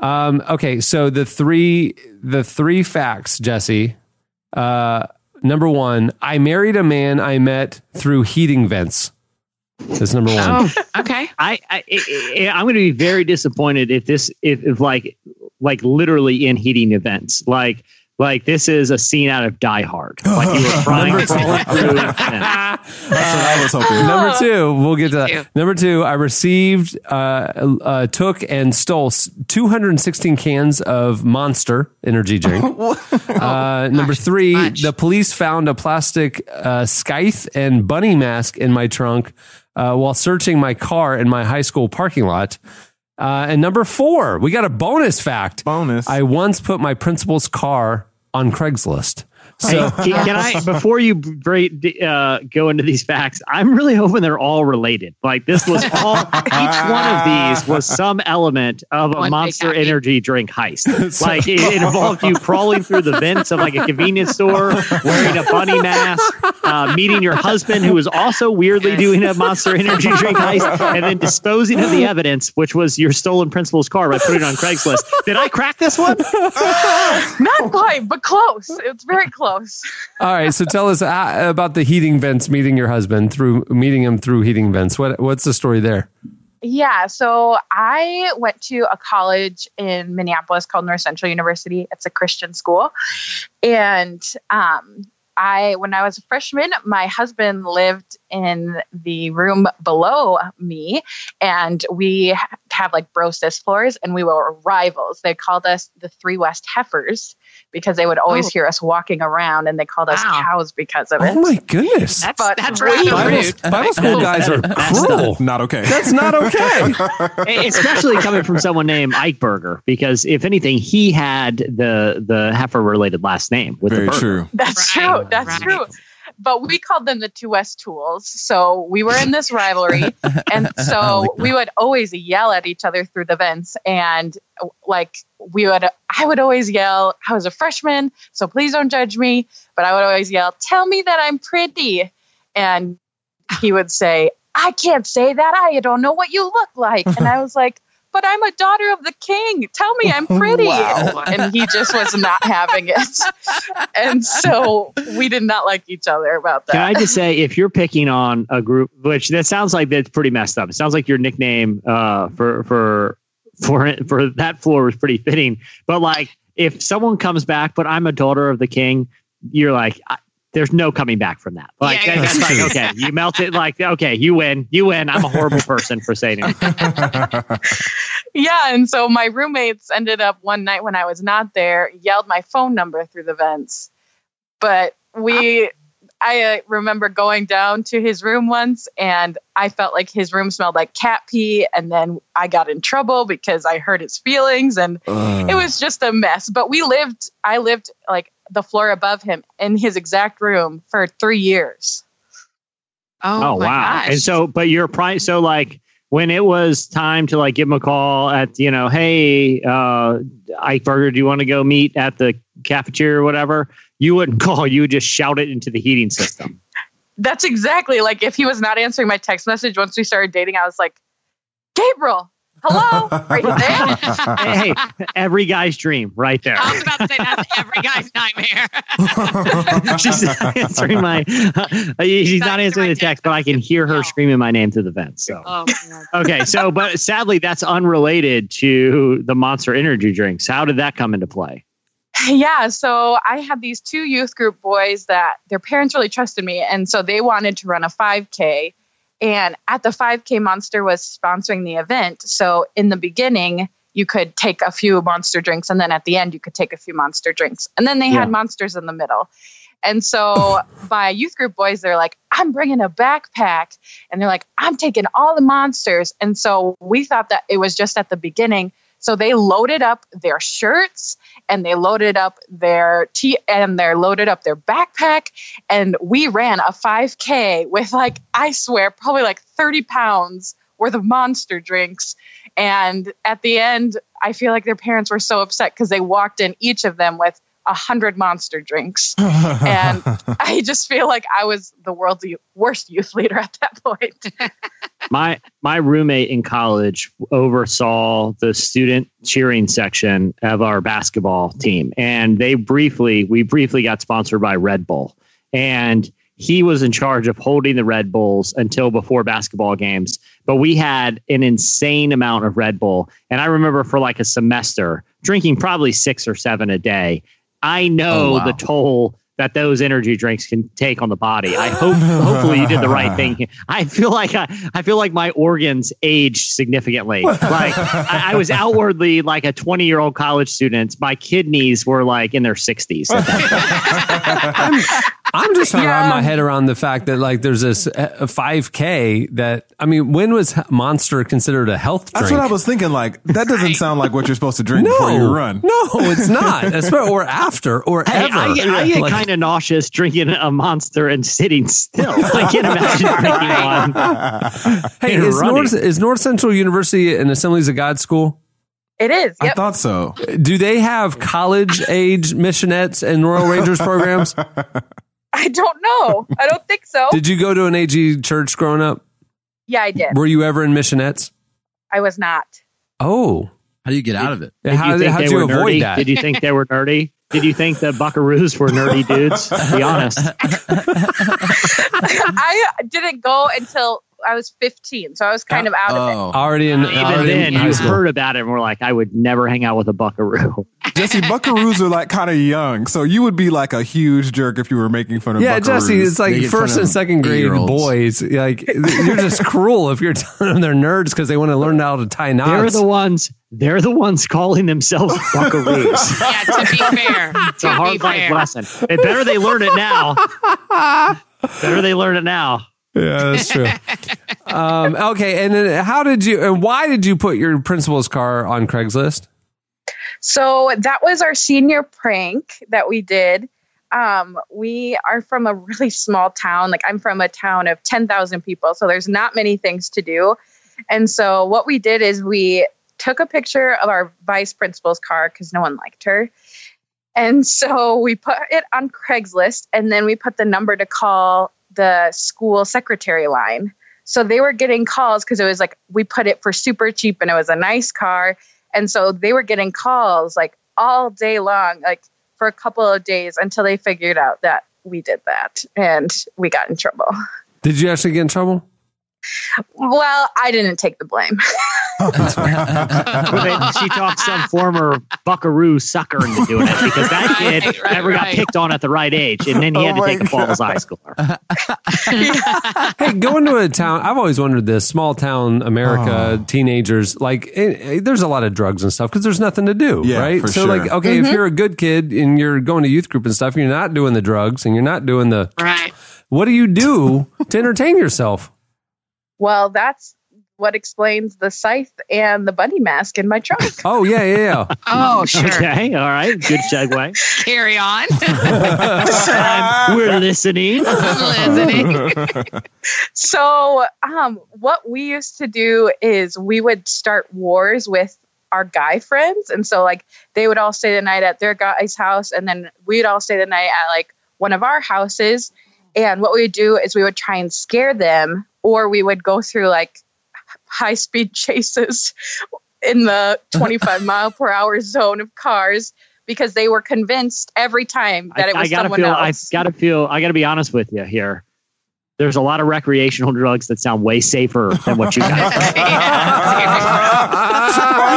Um, okay, so the three the three facts, Jesse. Uh, number one, I married a man I met through heating vents. That's number one. Oh, okay. I, I, I I'm going to be very disappointed if this if, if like like literally in heating events like like this is a scene out of Die Hard. Like you were frying crawling through. vents. That's what I was hoping. Number two, we'll get to that. Number two, I received, uh, uh, took, and stole 216 cans of Monster energy drink. uh, number three, much. the police found a plastic uh, scythe and bunny mask in my trunk uh, while searching my car in my high school parking lot. Uh, and number four, we got a bonus fact. Bonus. I once put my principal's car on Craigslist. So Hey, can, can I before you uh, go into these facts? I'm really hoping they're all related. Like this was all each one of these was some element of a One Monster. Energy drink heist. like it, it involved you crawling through the vents of like a convenience store, wearing a bunny mask, uh, meeting your husband who was also weirdly doing a Monster Energy drink heist, and then disposing of the evidence, which was your stolen principal's car by putting it on Craigslist. Did I crack this one? Not quite, but close. It's very close. All right, so tell us uh, about the heating vents meeting your husband through meeting him through heating vents. What what's the story there? Yeah, so I went to a college in Minneapolis called North Central University. It's a Christian school. And um, I when I was a freshman, my husband lived in the room below me and we ha- have like bro sis floors and we were rivals. They called us the three West heifers because they would always Oh. hear us walking around and they called us Wow. cows because of oh it. Oh my goodness! That's But that's we- Bible, rude. Bible school guys are cruel. Not okay. That's not okay. especially coming from someone named Ike Burger, because if anything, he had the the heifer related last name with Very the burger. true. That's Right, true. That's right. true. But we called them the two West Tools. So we were in this rivalry. And so like we would always yell at each other through the vents. And like we would, I would always yell, I was a freshman, so please don't judge me. But I would always yell, tell me that I'm pretty. And he would say, I can't say that. I don't know what you look like. And I was like, but I'm a daughter of the king. Tell me I'm pretty. Wow. And he just was not having it. And so we did not like each other about that. Can. I just say, if you're picking on a group, which that sounds like that's pretty messed up. It sounds like your nickname uh, for for for for that floor was pretty fitting. But like, if someone comes back, but I'm a daughter of the king, you're like. I, there's no coming back from that. Like Yeah, that's like okay, you melted. It like okay, you win, you win. I'm a horrible person for saying it. yeah. And so my roommates ended up one night when I was not there, yelled my phone number through the vents. But we, I uh, remember going down to his room once and I felt like his room smelled like cat pee. And then I got in trouble because I hurt his feelings and Ugh. it was just a mess. But we lived, I lived like the floor above him in his exact room for three years. Oh, Oh, my wow! gosh. And so, but your price. So like when it was time to like give him a call at you know, hey, uh, Ike Burger, do you want to go meet at the cafeteria or whatever? You wouldn't call. You would just shout it into the heating system. That's exactly like if he was not answering my text message once we started dating, I was like, Gabriel, hello, are you there? hey, hey, every guy's dream, right there. I was about to say that's every guy's nightmare. Uh, she's not answering my. she's not answering the text, but I can hear her No. screaming my name through the vents. So. oh, God. Okay, so but sadly, that's unrelated to the Monster Energy drinks. How did that come into play? yeah, so I had these two youth group boys that their parents really trusted me. And so they wanted to run a 5K. And at the 5K, Monster was sponsoring the event. So in the beginning, you could take a few monster drinks. And then at the end, you could take a few monster drinks. And then they Yeah. had monsters in the middle. And so my youth group boys, they're like, I'm bringing a backpack. And they're like, I'm taking all the monsters. And so we thought that it was just at the beginning. So they loaded up their shirts and they loaded up their t and they loaded up their backpack. And we ran a 5K with like, I swear, probably like 30 pounds worth of monster drinks. And at the end, I feel like their parents were so upset because they walked in each of them with a hundred monster drinks. and I just feel like I was the world's worst youth leader at that point. my my roommate in college oversaw the student cheering section of our basketball team. And they briefly we briefly got sponsored by Red Bull. And he was in charge of holding the Red Bulls until before basketball games. But we had an insane amount of Red Bull. And I remember for like a semester drinking probably 6 or 7 a day I know Oh, wow. the toll that those energy drinks can take on the body. I hope hopefully you did the right thing. I feel like I, I feel like my organs aged significantly. Like I, I was outwardly like a 20 year old college student. My kidneys were like in their 60s. at that point. I'm just trying to wrap my head around the fact that like there's this uh, 5K that I mean, when was Monster considered a health drink? That's what I was thinking. Like that doesn't sound like what you're supposed to drink before you run. No, it's not. That's or after or Hey, ever. I, get- I get Like- kind of nauseous drinking a monster and sitting still. I can't imagine drinking one. Hey, and is. North, is North Central University an Assemblies of God school? It is. I thought so. Do they have college age missionettes and Royal Rangers programs? I don't know. I don't think so. Did you go to an AG church growing up? yeah, I did. Were you ever in missionettes? I was not. Oh, How do you get out of it? Did how you think how'd they you were avoid nerdy? that? Did you think they were nerdy? Did you think the Buckaroos were nerdy dudes? Be honest. I didn't go until I was 15, so I was kind of out of it. Oh, already in Even already in then, high you school. heard about it and were like, I would never hang out with a buckaroo. Jesse, Buckaroos are like kind of young, so you would be like a huge jerk if you were making fun of. Yeah, Buckaroos. Jesse, it's like Making first and second grade boys. Like you're just cruel if you're telling them they're nerds because they want to learn how to tie knots. They're the ones. They're the ones calling themselves buckaroos. Yeah, to be fair. It's a hard life lesson. It better they learn it now. better they learn it now. Yeah, that's true. um, okay, and then how did you and why did you put your principal's car on Craigslist? So that was our senior prank that we did. Um, we are from a really small town. Like I'm from a town of 10,000 people, so there's not many things to do. And so what we did is we took a picture of our vice principal's car because no one liked her. And so we put it on Craigslist and then we put the number to call the school secretary line. So they were getting calls because it was like we put it for super cheap and it was a nice car. And so they were getting calls like all day long, like for a couple of days until they figured out that we did that and we got in trouble. Did you actually get in trouble? Well, I didn't take the blame. Well, she talked some former buckaroo sucker into doing it because that kid Right, right, never got picked on at the right age, and then he Oh had to my take a fall as high schooler. Hey, going to a town, I've always wondered this small town America, Oh. teenagers, like, eh, eh, there's a lot of drugs and stuff because there's nothing to do, Yeah, right? for so, sure. like, okay, if you're a good kid and you're going to youth group and stuff, you're not doing the drugs and you're not doing the, Right. what do you do to entertain yourself? Well, that's what explains the scythe and the bunny mask in my trunk. Oh, yeah, yeah, yeah. Oh, sure. Okay, all right, good segue. Carry on. We're listening. Listening. so um, what we used to do is we would start wars with our guy friends and so like they would all stay the night at their guy's house and then we'd all stay the night at like one of our houses and what we would do is we would try and scare them or we would go through like high speed chases in the 25 mile per hour zone of cars because they were convinced every time that I, it was I gotta someone feel. else. I gotta feel. I gotta be honest with you here. There's a lot of recreational drugs that sound way safer than what you guys.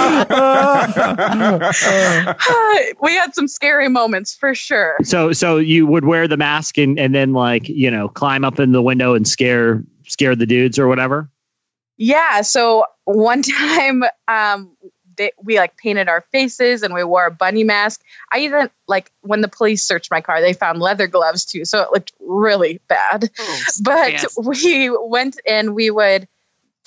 we had some scary moments for sure. So so you would wear the mask and and then like you know climb up in the window and scare scare the dudes or whatever. Yeah. So one time, um, they, we like painted our faces and we wore a bunny mask. I even like when the police searched my car, they found leather gloves too, so it looked really bad. but yes. we went and we would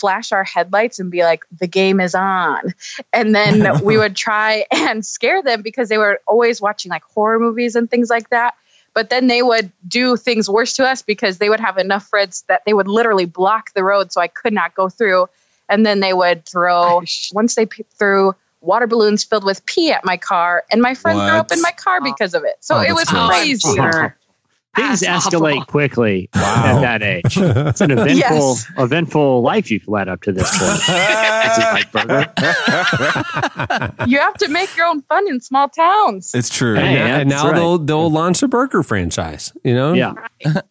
flash our headlights and be like, "The game is on," and then we would try and scare them because they were always watching like horror movies and things like that. But then they would do things worse to us because they would have enough friends that they would literally block the road so I could not go through. And then they would throw, once they p- threw water balloons filled with pee at my car, and my friend threw up in my car because of it. So Oh, it was gross. crazy. Sure. Things escalate awful. quickly at that age. It's an eventful Yes. eventful life you've led up to this point. Is like burger. You have to make your own fun in small towns. It's true. and, Hey, now- and now right. they'll they'll launch a burger franchise. You know, Yeah.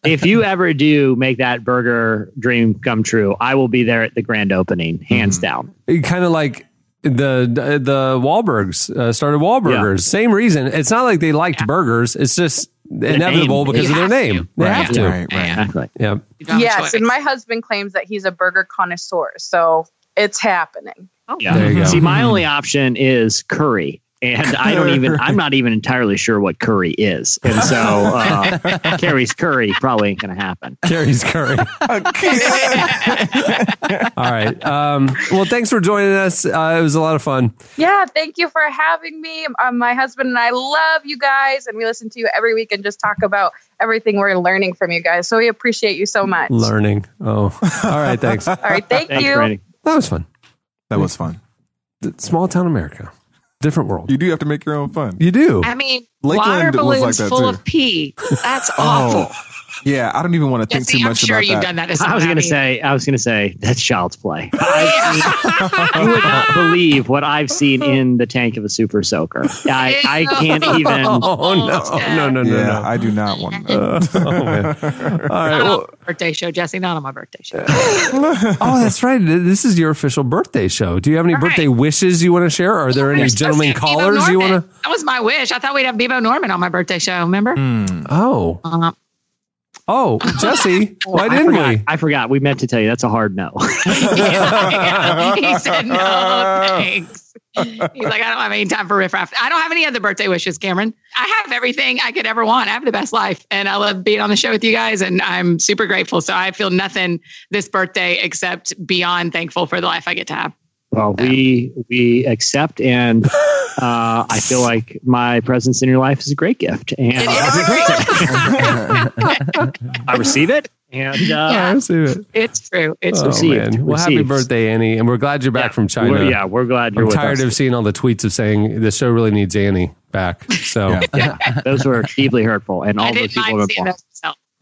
if you ever do make that burger dream come true, I will be there at the grand opening, hands down. kind of like the the Wahlbergs uh, started Wahlburgers. Same reason. It's not like they liked burgers. It's just inevitable name. because You of their name. to. They Right, have to. right, right. Exactly. Yeah. You don't have a Yes, and my husband claims that he's a burger connoisseur, so it's happening. Oh, Yeah. There you go. See, my mm-hmm. only option is curry. And I don't even, I'm not even entirely sure what curry is. And so uh, Carrie's curry probably ain't going to happen. Carrie's curry. All right. Um, well, thanks for joining us. Uh, it was a lot of fun. Yeah, thank you for having me. Um, my husband and I love you guys, and we listen to you every week and just talk about everything we're learning from you guys. So we appreciate you so much. Learning. Oh, all right. Thanks. All right, thank Thanks, you. Brandy. That was fun. That was fun. Small town America, different world. You do have to make your own fun. You do. I mean, Lakeland water was like balloons that, full too. of pee. That's oh. awful. Yeah, I don't even want to think Jesse, too I'm much sure about you've that. done that. As I was going to say, I was going to say that's child's play. I, you would not believe what I've seen in the tank of a super soaker. I, I can't even. Oh no! No! No! No! yeah, no. I do not want that. Oh, man. All right. Not Well, on my birthday show, Jesse. Not on my birthday show. oh, that's right. This is your official birthday show. Do you have any Right. birthday wishes you want to share? Are there any We're supposed to gentlemen callers you want to? That was my wish. I thought we'd have Bebo Norman on my birthday show. Remember? Oh, Uh, oh, Jesse. Why I didn't forgot, we? I forgot. We meant to tell you that's a hard no. yeah, he said no, thanks. He's like, I don't have any time for riffraff. I don't have any other birthday wishes, Cameron. I have everything I could ever want. I have the best life, and I love being on the show with you guys, and I'm super grateful. So I feel nothing this birthday except beyond thankful for the life I get to have. Well, we we accept, and uh, I feel like my presence in your life is a great gift, and It is a I receive it, and uh, I see it. It's true. It's Oh, received, man. Well, happy birthday, Annie. And we're glad you're back Yeah, from China. we're- yeah, we're glad you're I'm with tired us. of seeing all the tweets of saying the show really needs Annie back. So, Yeah. yeah, those were deeply hurtful, and all I those didn't people mind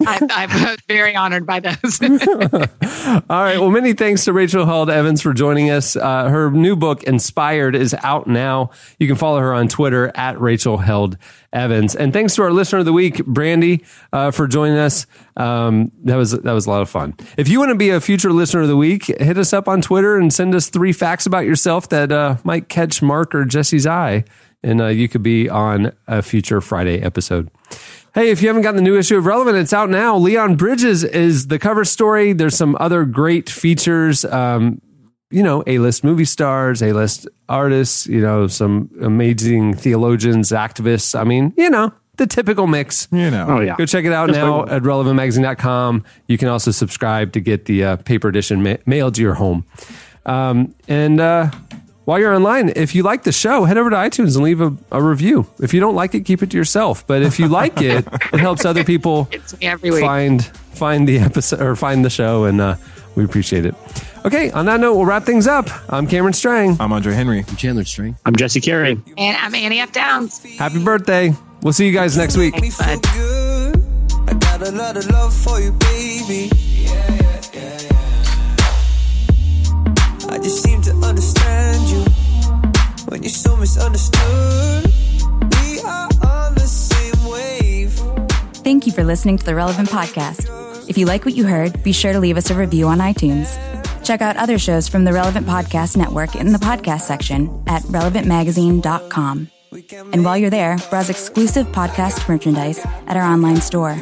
I, I'm very honored by those. all right. Well, many thanks to Rachel Held Evans for joining us. Uh, her new book, Inspired, is out now. You can follow her on Twitter at Rachel Held Evans. And thanks to our listener of the week, Brandy, uh, for joining us. Um, that was that was a lot of fun. If you want to be a future listener of the week, hit us up on Twitter and send us three facts about yourself that uh, might catch Mark or Jesse's eye, and uh, you could be on a future Friday episode. Hey, if you haven't gotten the new issue of Relevant, it's out now. Leon Bridges is the cover story. There's some other great features. Um, you know, A-list movie stars, A-list artists, you know, some amazing theologians, activists. I mean, you know, the typical mix. You know. Oh yeah, Go check it out Just now like- at relevantmagazine.com. You can also subscribe to get the uh, paper edition ma- mailed to your home. Um, and uh, while you're online, if you like the show, head over to iTunes and leave a, a review. If you don't like it, keep it to yourself. But if you like it, it helps other people it's me every week. find find the episode or find the show, and uh, we appreciate it. Okay, on that note, we'll wrap things up. I'm Cameron Strang. I'm Andre Henry. I'm Chandler String. I'm Jesse Carey. And I'm Annie F. Downs. Happy birthday. We'll see you guys next week. me I just seem to understand you when you're so misunderstood. We are on the same wave. Thank you for listening to the Relevant Podcast. If you like what you heard, be sure to leave us a review on iTunes. Check out other shows from the Relevant Podcast Network in the podcast section at relevantmagazine.com. And while you're there, browse exclusive podcast merchandise at our online store.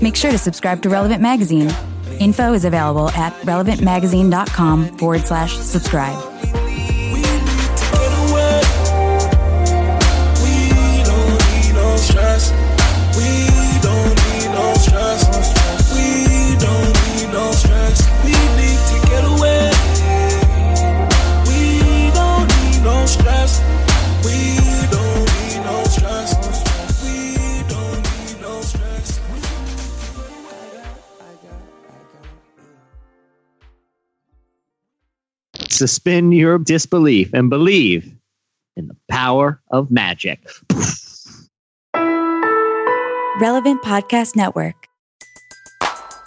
Make sure to subscribe to Relevant Magazine. Info is available at relevantmagazine.com forward slash subscribe. Suspend your disbelief and believe in the power of magic. Relevant Podcast Network.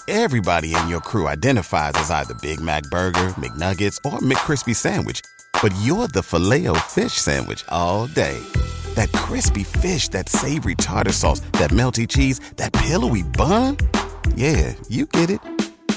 Everybody in your crew identifies as either Big Mac Burger, McNuggets, or McCrispy Sandwich. But you're the filet fish Sandwich all day. That crispy fish, that savory tartar sauce, that melty cheese, that pillowy bun. Yeah, you get it.